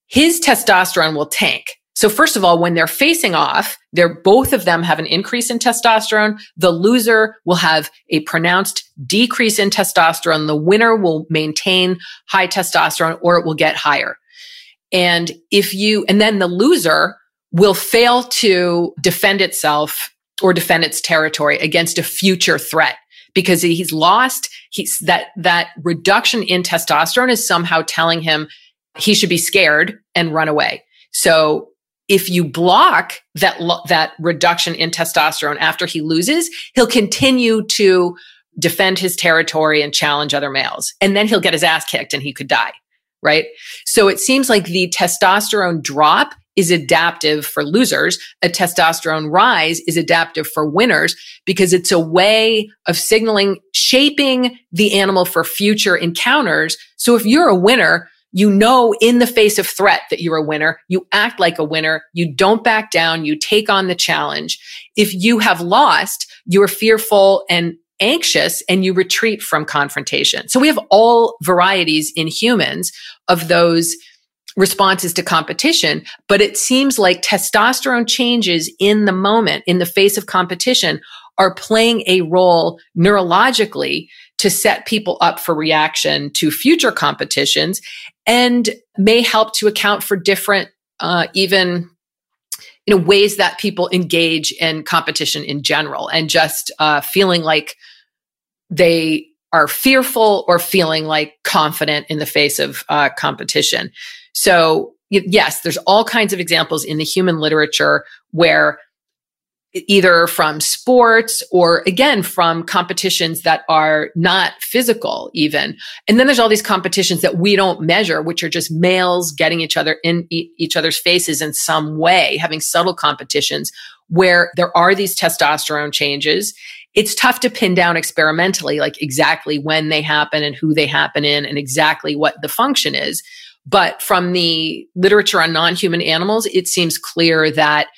his testosterone will tank. So first of all, when they're facing off, they're both of them have an increase in testosterone. The loser will have a pronounced decrease in testosterone. The winner will maintain high testosterone or it will get higher. And if you, and then the loser will fail to defend itself or defend its territory against a future threat because he's lost he's that that reduction in testosterone is somehow telling him he should be scared and run away. So if you block that that reduction in testosterone after he loses he'll continue to defend his territory and challenge other males and then he'll get his ass kicked and he could die right? So it seems like the testosterone drop is adaptive for losers. A testosterone rise is adaptive for winners because it's a way of signaling, shaping the animal for future encounters. So if you're a winner, you know in the face of threat that you're a winner. You act like a winner. You don't back down. You take on the challenge. If you have lost, you're fearful and anxious and you retreat from confrontation. So we have all varieties in humans of those responses to competition, but it seems like testosterone changes in the moment, in the face of competition, are playing a role neurologically to set people up for reaction to future competitions and may help to account for different, uh, even you know, ways that people engage in competition in general and just uh, feeling like they are fearful or feeling like confident in the face of uh, competition. So yes, there's all kinds of examples in the human literature where either from sports or again from competitions that are not physical even. And then there's all these competitions that we don't measure which are just males getting each other in e- each other's faces in some way having subtle competitions where there are these testosterone changes. It's tough to pin down experimentally like exactly when they happen and who they happen in and exactly what the function is but from the literature on non-human animals, it seems clear that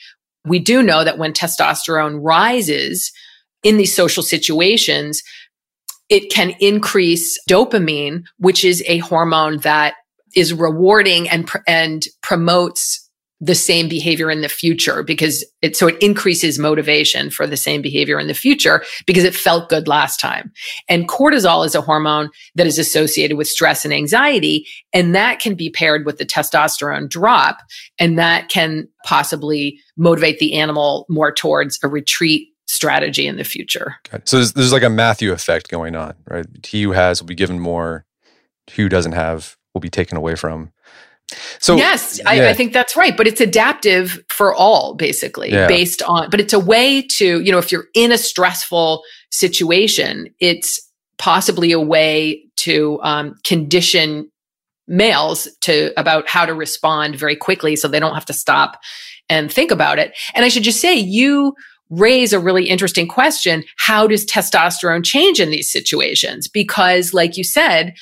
we do know that when testosterone rises in these social situations, it can increase dopamine, which is a hormone that is rewarding and, and promotes the same behavior in the future because it so it increases motivation for the same behavior in the future because it felt good last time. And cortisol is a hormone that is associated with stress and anxiety and that can be paired with the testosterone drop and that can possibly motivate the animal more towards a retreat strategy in the future. Okay. So there's, there's like a Matthew effect going on, right? He who has will be given more, who doesn't have will be taken away from. So yes, yeah. I, I, think that's right. But it's adaptive for all, basically, yeah. based on. But it's a way to, you know, if you're in a stressful situation, it's possibly a way to um, condition males to about how to respond very quickly, so they don't have to stop and think about it. And I should just say, you raise a really interesting question: How does testosterone change in these situations? Because, like you said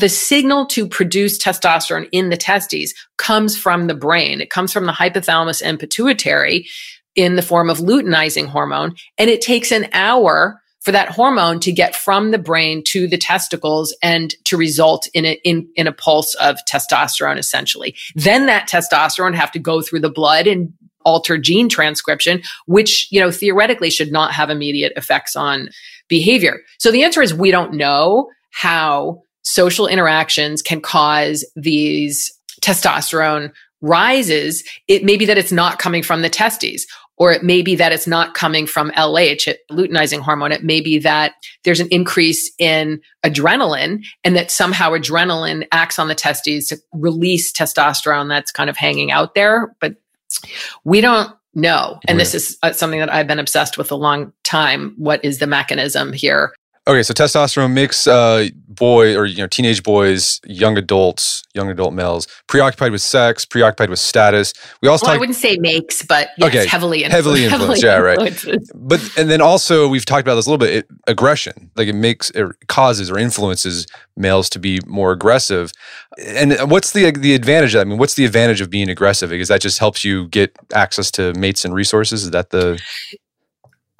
the signal to produce testosterone in the testes comes from the brain. It comes from the hypothalamus and pituitary in the form of luteinizing hormone. And it takes an hour for that hormone to get from the brain to the testicles and to result in a, in, in a pulse of testosterone, essentially. Then that testosterone have to go through the blood and alter gene transcription, which, you know, theoretically should not have immediate effects on behavior. So the answer is we don't know how social interactions can cause these testosterone rises. It may be that it's not coming from the testes or it may be that it's not coming from LH, luteinizing hormone. It may be that there's an increase in adrenaline and that somehow adrenaline acts on the testes to release testosterone that's kind of hanging out there. But we don't know. And this is uh, something that I've been obsessed with a long time. What is the mechanism here? Okay, so testosterone makes uh, boy or you know teenage boys, young adults, young adult males preoccupied with sex, preoccupied with status. We also well, talk- I wouldn't say makes, but yes, okay, heavily influenced. heavily influenced. yeah, right. But and then also we've talked about this a little bit. It, aggression, like it makes it causes or influences males to be more aggressive. And what's the the advantage? That? I mean, what's the advantage of being aggressive? Because that just helps you get access to mates and resources. Is that the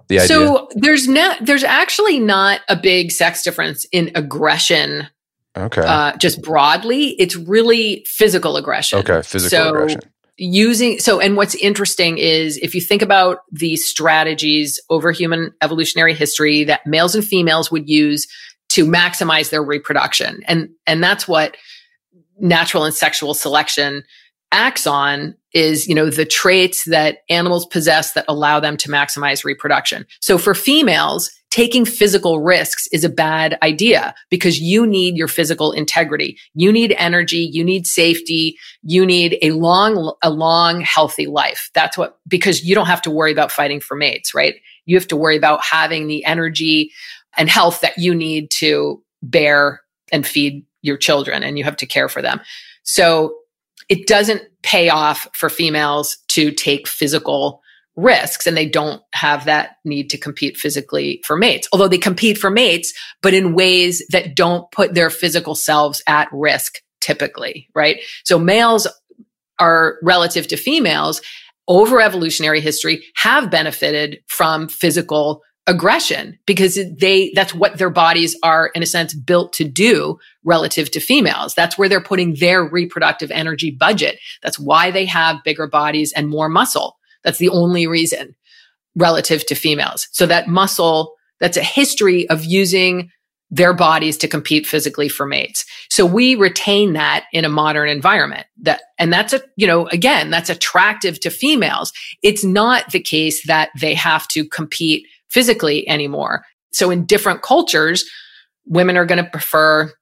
the idea? So there's not there's actually not a big sex difference in aggression. Okay. Uh, just broadly, it's really physical aggression. Okay, physical so aggression. Using so, and what's interesting is if you think about the strategies over human evolutionary history that males and females would use to maximize their reproduction, and and that's what natural and sexual selection acts on is, you know, the traits that animals possess that allow them to maximize reproduction. So for females, taking physical risks is a bad idea because you need your physical integrity. You need energy. You need safety. You need a long, a long, healthy life. That's what, because you don't have to worry about fighting for mates, right? You have to worry about having the energy and health that you need to bear and feed your children and you have to care for them. So it doesn't pay off for females to take physical risks and they don't have that need to compete physically for mates. Although they compete for mates, but in ways that don't put their physical selves at risk typically, right? So males are relative to females over evolutionary history have benefited from physical aggression because they that's what their bodies are in a sense built to do relative to females. That's where they're putting their reproductive energy budget. That's why they have bigger bodies and more muscle. That's the only reason relative to females. So that muscle that's a history of using their bodies to compete physically for mates. So we retain that in a modern environment. That and that's a you know again that's attractive to females. It's not the case that they have to compete physically anymore. So in different cultures, women are going to prefer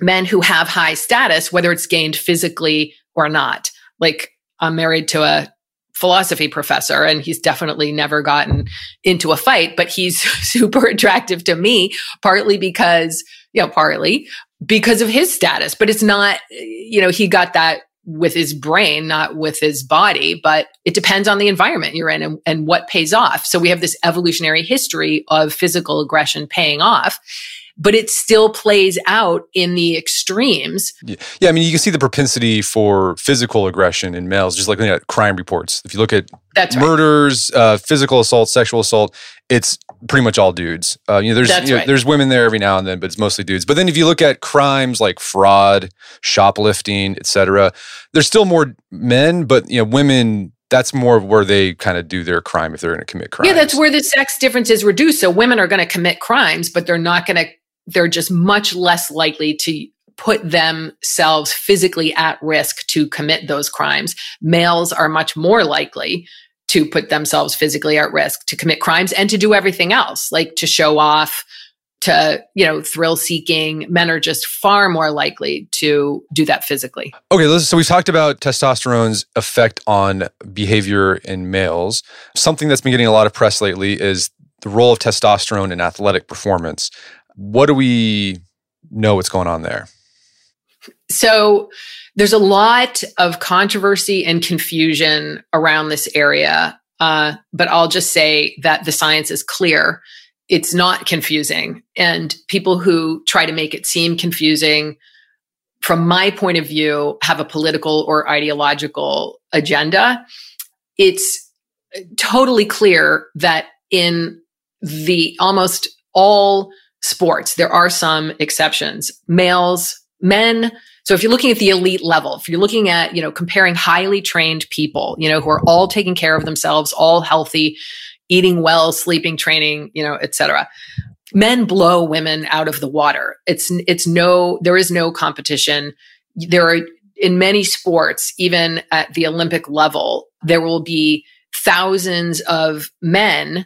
men who have high status, whether it's gained physically or not. Like I'm married to a philosophy professor and he's definitely never gotten into a fight, but he's super attractive to me, partly because, you know, partly because of his status, but it's not, you know, he got that with his brain, not with his body, but it depends on the environment you're in and, and, what pays off. So we have this evolutionary history of physical aggression paying off, but it still plays out in the extremes. Yeah. yeah, I mean, you can see the propensity for physical aggression in males, just like looking at crime reports. If you look at That's murders, right. uh, physical assault, sexual assault, it's pretty much all dudes. Uh, you know, there's you know, right. there's women there every now and then, but it's mostly dudes. But then if you look at crimes like fraud, shoplifting, etc., there's still more men, but you know, women. That's more where they kind of do their crime if they're going to commit crime. Yeah, that's where the sex difference is reduced. So women are going to commit crimes, but they're not going to. They're just much less likely to put themselves physically at risk to commit those crimes. Males are much more likely to put themselves physically at risk to commit crimes and to do everything else, like to show off, to, you know, thrill seeking. Men are just far more likely to do that physically. Okay, so we've talked about testosterone's effect on behavior in males. Something that's been getting a lot of press lately is the role of testosterone in athletic performance. What do we know what's going on there? So, there's a lot of controversy and confusion around this area. Uh, but I'll just say that the science is clear. It's not confusing. And people who try to make it seem confusing, from my point of view, have a political or ideological agenda. It's totally clear that in the almost all sports, there are some exceptions. Males, men So if you're looking at the elite level, if you're looking at, you know, comparing highly trained people, you know, who are all taking care of themselves, all healthy, eating well, sleeping, training, you know, et cetera. Men blow women out of the water. It's, it's no, there is no competition. There are in many sports, even at the Olympic level, there will be thousands of men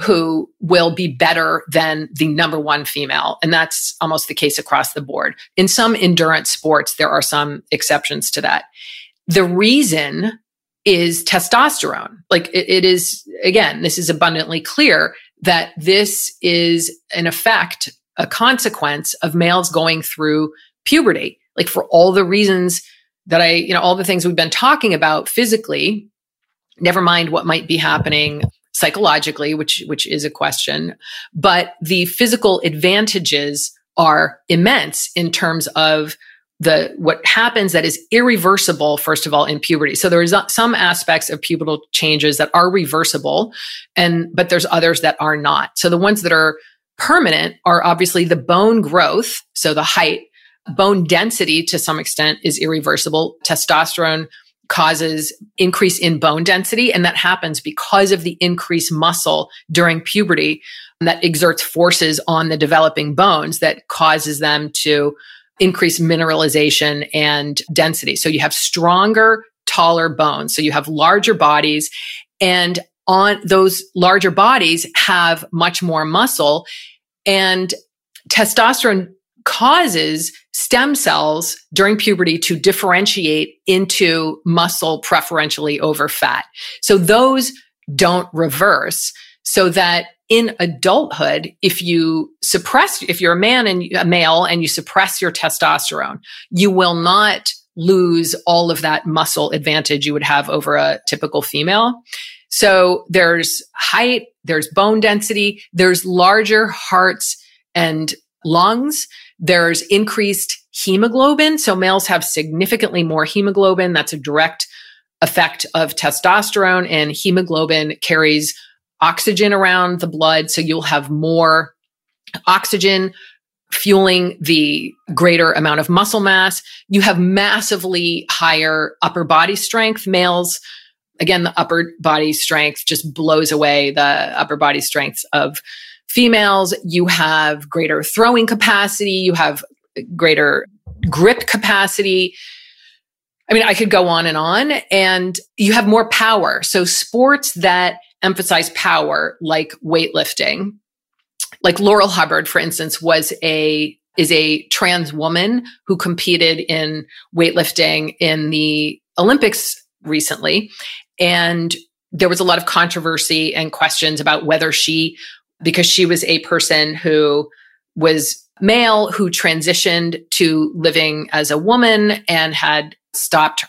who will be better than the number one female. And that's almost the case across the board. In some endurance sports, there are some exceptions to that. The reason is testosterone. Like it, it is, again, this is abundantly clear that this is an effect, a consequence of males going through puberty. Like for all the reasons that I, you know, all the things we've been talking about physically, never mind what might be happening psychologically, which, which is a question, but the physical advantages are immense in terms of the what happens that is irreversible first of all in puberty. So there's some aspects of pubertal changes that are reversible and but there's others that are not. So the ones that are permanent are obviously the bone growth so the height. Bone density to some extent is irreversible. Testosterone causes increase in bone density. And that happens because of the increased muscle during puberty that exerts forces on the developing bones that causes them to increase mineralization and density. So you have stronger, taller bones. So you have larger bodies and on those larger bodies have much more muscle and testosterone causes stem cells during puberty to differentiate into muscle preferentially over fat. So those don't reverse so that in adulthood, if you suppress, if you're a man and a male and you suppress your testosterone, you will not lose all of that muscle advantage you would have over a typical female. So there's height, there's bone density, there's larger hearts and lungs. There's increased hemoglobin. So males have significantly more hemoglobin. That's a direct effect of testosterone and hemoglobin carries oxygen around the blood. So you'll have more oxygen fueling the greater amount of muscle mass. You have massively higher upper body strength. Males, again, the upper body strength just blows away the upper body strengths of females, you have greater throwing capacity, you have greater grip capacity. I mean, I could go on and on, and you have more power. So, sports that emphasize power, like weightlifting, like Laurel Hubbard, for instance, was a is a trans woman who competed in weightlifting in the Olympics recently. And there was a lot of controversy and questions about whether she because she was a person who was male who transitioned to living as a woman and had stopped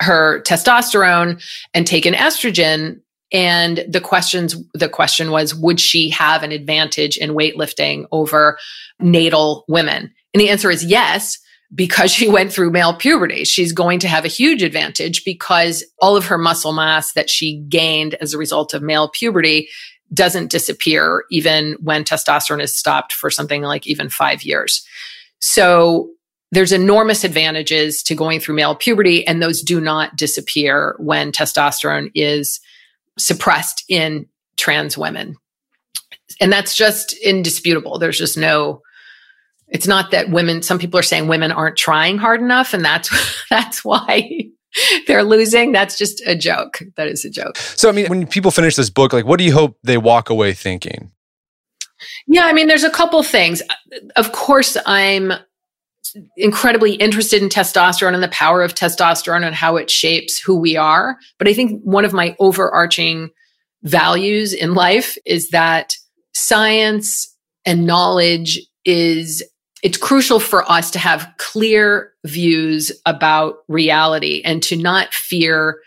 her testosterone and taken estrogen. And the questions the question was would she have an advantage in weightlifting over natal women? And the answer is yes because she went through male puberty. She's going to have a huge advantage because all of her muscle mass that she gained as a result of male puberty doesn't disappear even when testosterone is stopped for something like even five years. So there's enormous advantages to going through male puberty, and those do not disappear when testosterone is suppressed in trans women. And that's just indisputable. There's just no, it's not that women, some people are saying women aren't trying hard enough, and that's that's why they're losing. That's just a joke. That is a joke. So, I mean, when people finish this book, like, what do you hope they walk away thinking? Yeah, I mean, there's a couple things. Of course, I'm incredibly interested in testosterone and the power of testosterone and how it shapes who we are. But I think one of my overarching values in life is that science and knowledge is it's crucial for us to have clear views about reality and to not fear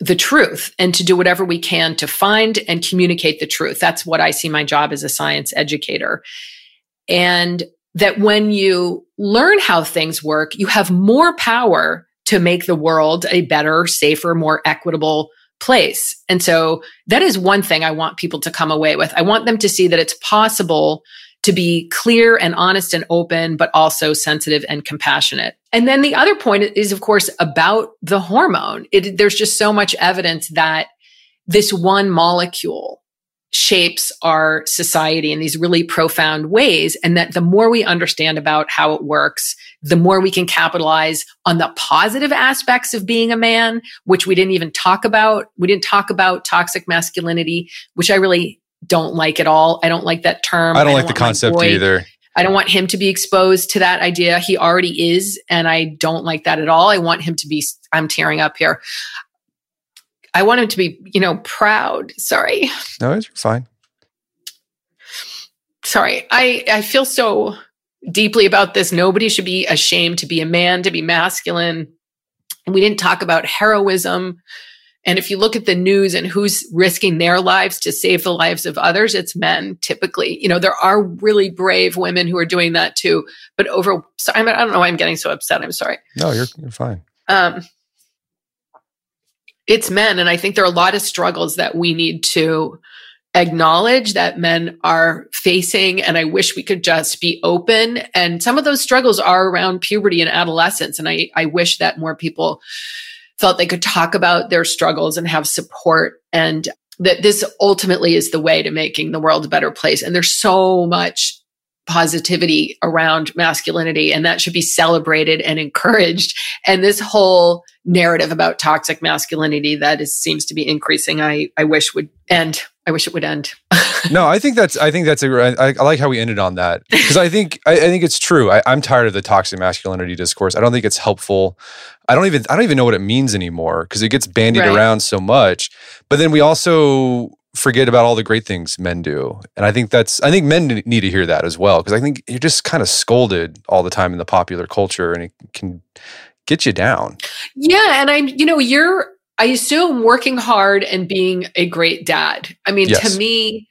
the truth and to do whatever we can to find and communicate the truth. That's what I see my job as a science educator. And that when you learn how things work, you have more power to make the world a better, safer, more equitable place. And so that is one thing I want people to come away with. I want them to see that it's possible to be clear and honest and open, but also sensitive and compassionate. And then the other point is, of course, about the hormone. It, there's just so much evidence that this one molecule shapes our society in these really profound ways. And that the more we understand about how it works, the more we can capitalize on the positive aspects of being a man, which we didn't even talk about. We didn't talk about toxic masculinity, which I really don't like at all. I don't like that term. I don't, I don't like the concept either. I don't want him to be exposed to that idea. He already is. And I don't like that at all. I want him to be, I'm tearing up here. I want him to be, you know, proud. Sorry. No, it's fine. Sorry. I, I feel so deeply about this. Nobody should be ashamed to be a man, to be masculine. We didn't talk about heroism. And if you look at the news and who's risking their lives to save the lives of others, it's men typically. You know, there are really brave women who are doing that too. But over, so I, don't know why I'm getting so upset. I'm sorry. No, you're, you're fine. Um, it's men. And I think there are a lot of struggles that we need to acknowledge that men are facing. And I wish we could just be open. And some of those struggles are around puberty and adolescence. And I, I wish that more people felt they could talk about their struggles and have support and that this ultimately is the way to making the world a better place. And there's so much positivity around masculinity and that should be celebrated and encouraged. And this whole narrative about toxic masculinity that is, seems to be increasing, I, I wish would end. I wish it would end. No, I think that's, I think that's, a, I, I like how we ended on that because I think, I, I, think it's true. I, I'm tired of the toxic masculinity discourse. I don't think it's helpful. I don't even, I don't even know what it means anymore because it gets bandied right. around so much. But then we also, forget about all the great things men do. And I think that's I think men need to hear that as well because I think you're just kind of scolded all the time in the popular culture and it can get you down. Yeah, and I'm you know, you're I assume working hard and being a great dad. I mean, yes. to me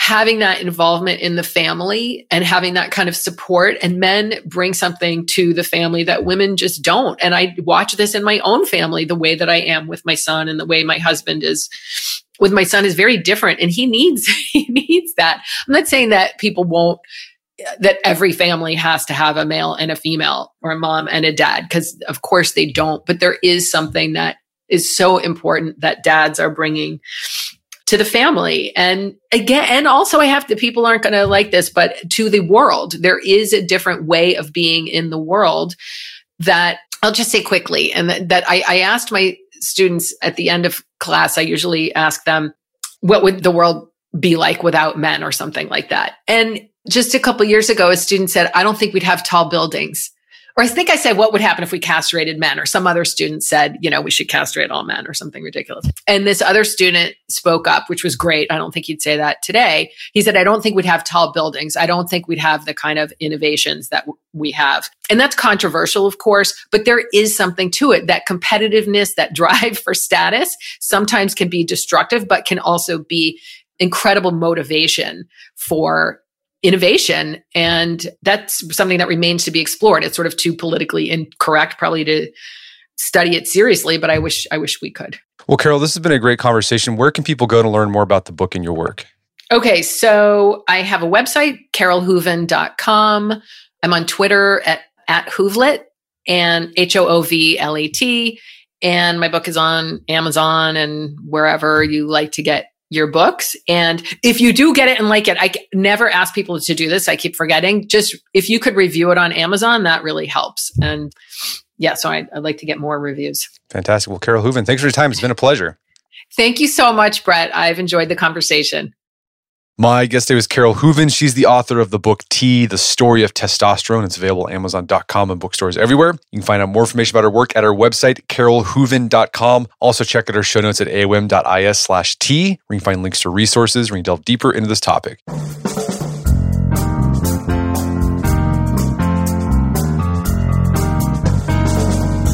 having that involvement in the family and having that kind of support and men bring something to the family that women just don't. And i watch this in my own family the way that i am with my son and the way my husband is with my son is very different and he needs he needs that. I'm not saying that people won't that every family has to have a male and a female or a mom and a dad because of course they don't but there is something that is so important that dads are bringing to the family and again and also i have to people aren't going to like this but to the world there is a different way of being in the world that i'll just say quickly and that, that I, I asked my students at the end of class, I usually ask them, what would the world be like without men or something like that? And just a couple years ago, a student said, I don't think we'd have tall buildings. Or I think I said, what would happen if we castrated men? Or some other student said, you know, we should castrate all men or something ridiculous. And this other student spoke up, which was great. I don't think he'd say that today. He said, I don't think we'd have tall buildings. I don't think we'd have the kind of innovations that we have. And that's controversial, of course, but there is something to it. That competitiveness, that drive for status sometimes can be destructive, but can also be incredible motivation for innovation. And that's something that remains to be explored. It's sort of too politically incorrect, probably to study it seriously, but I wish I wish we could. Well, Carole, this has been a great conversation. Where can people go to learn more about the book and your work? Okay, so I have a website, carolehooven.com. I'm on Twitter at, at Hoovlet and H O O V L E T. And my book is on Amazon and wherever you like to get your books. And if you do get it and like it, I never ask people to do this. I keep forgetting. Just if you could review it on Amazon, that really helps. And yeah, so I'd, I'd like to get more reviews. Fantastic. Well, Carole Hooven, thanks for your time. It's been a pleasure. Thank you so much, Brett. I've enjoyed the conversation. My guest today was Carole Hooven. She's the author of the book T, The Story of Testosterone. It's available at Amazon.com and bookstores everywhere. You can find out more information about her work at her website, carolehooven.com. Also check out her show notes at aom.is slash T, where you can find links to resources where you can delve deeper into this topic.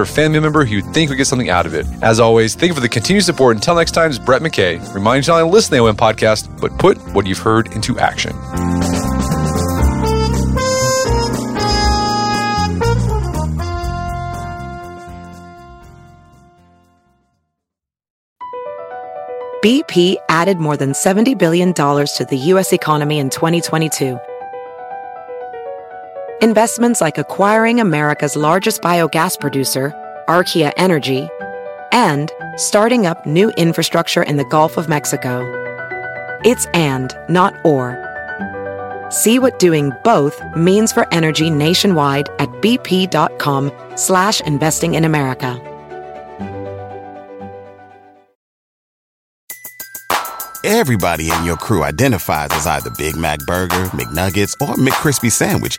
or family member who you think would get something out of it. As always, thank you for the continued support. Until next time, it's Brett McKay. Remind you not only listen to the AOM podcast, but put what you've heard into action. BP added more than $70 billion to the U.S. economy in 2022. Investments like acquiring America's largest biogas producer, Archaea Energy, and starting up new infrastructure in the Gulf of Mexico. It's and, not or. See what doing both means for energy nationwide at bp.com slash investing in America. Everybody in your crew identifies as either Big Mac Burger, McNuggets, or McCrispy Sandwich.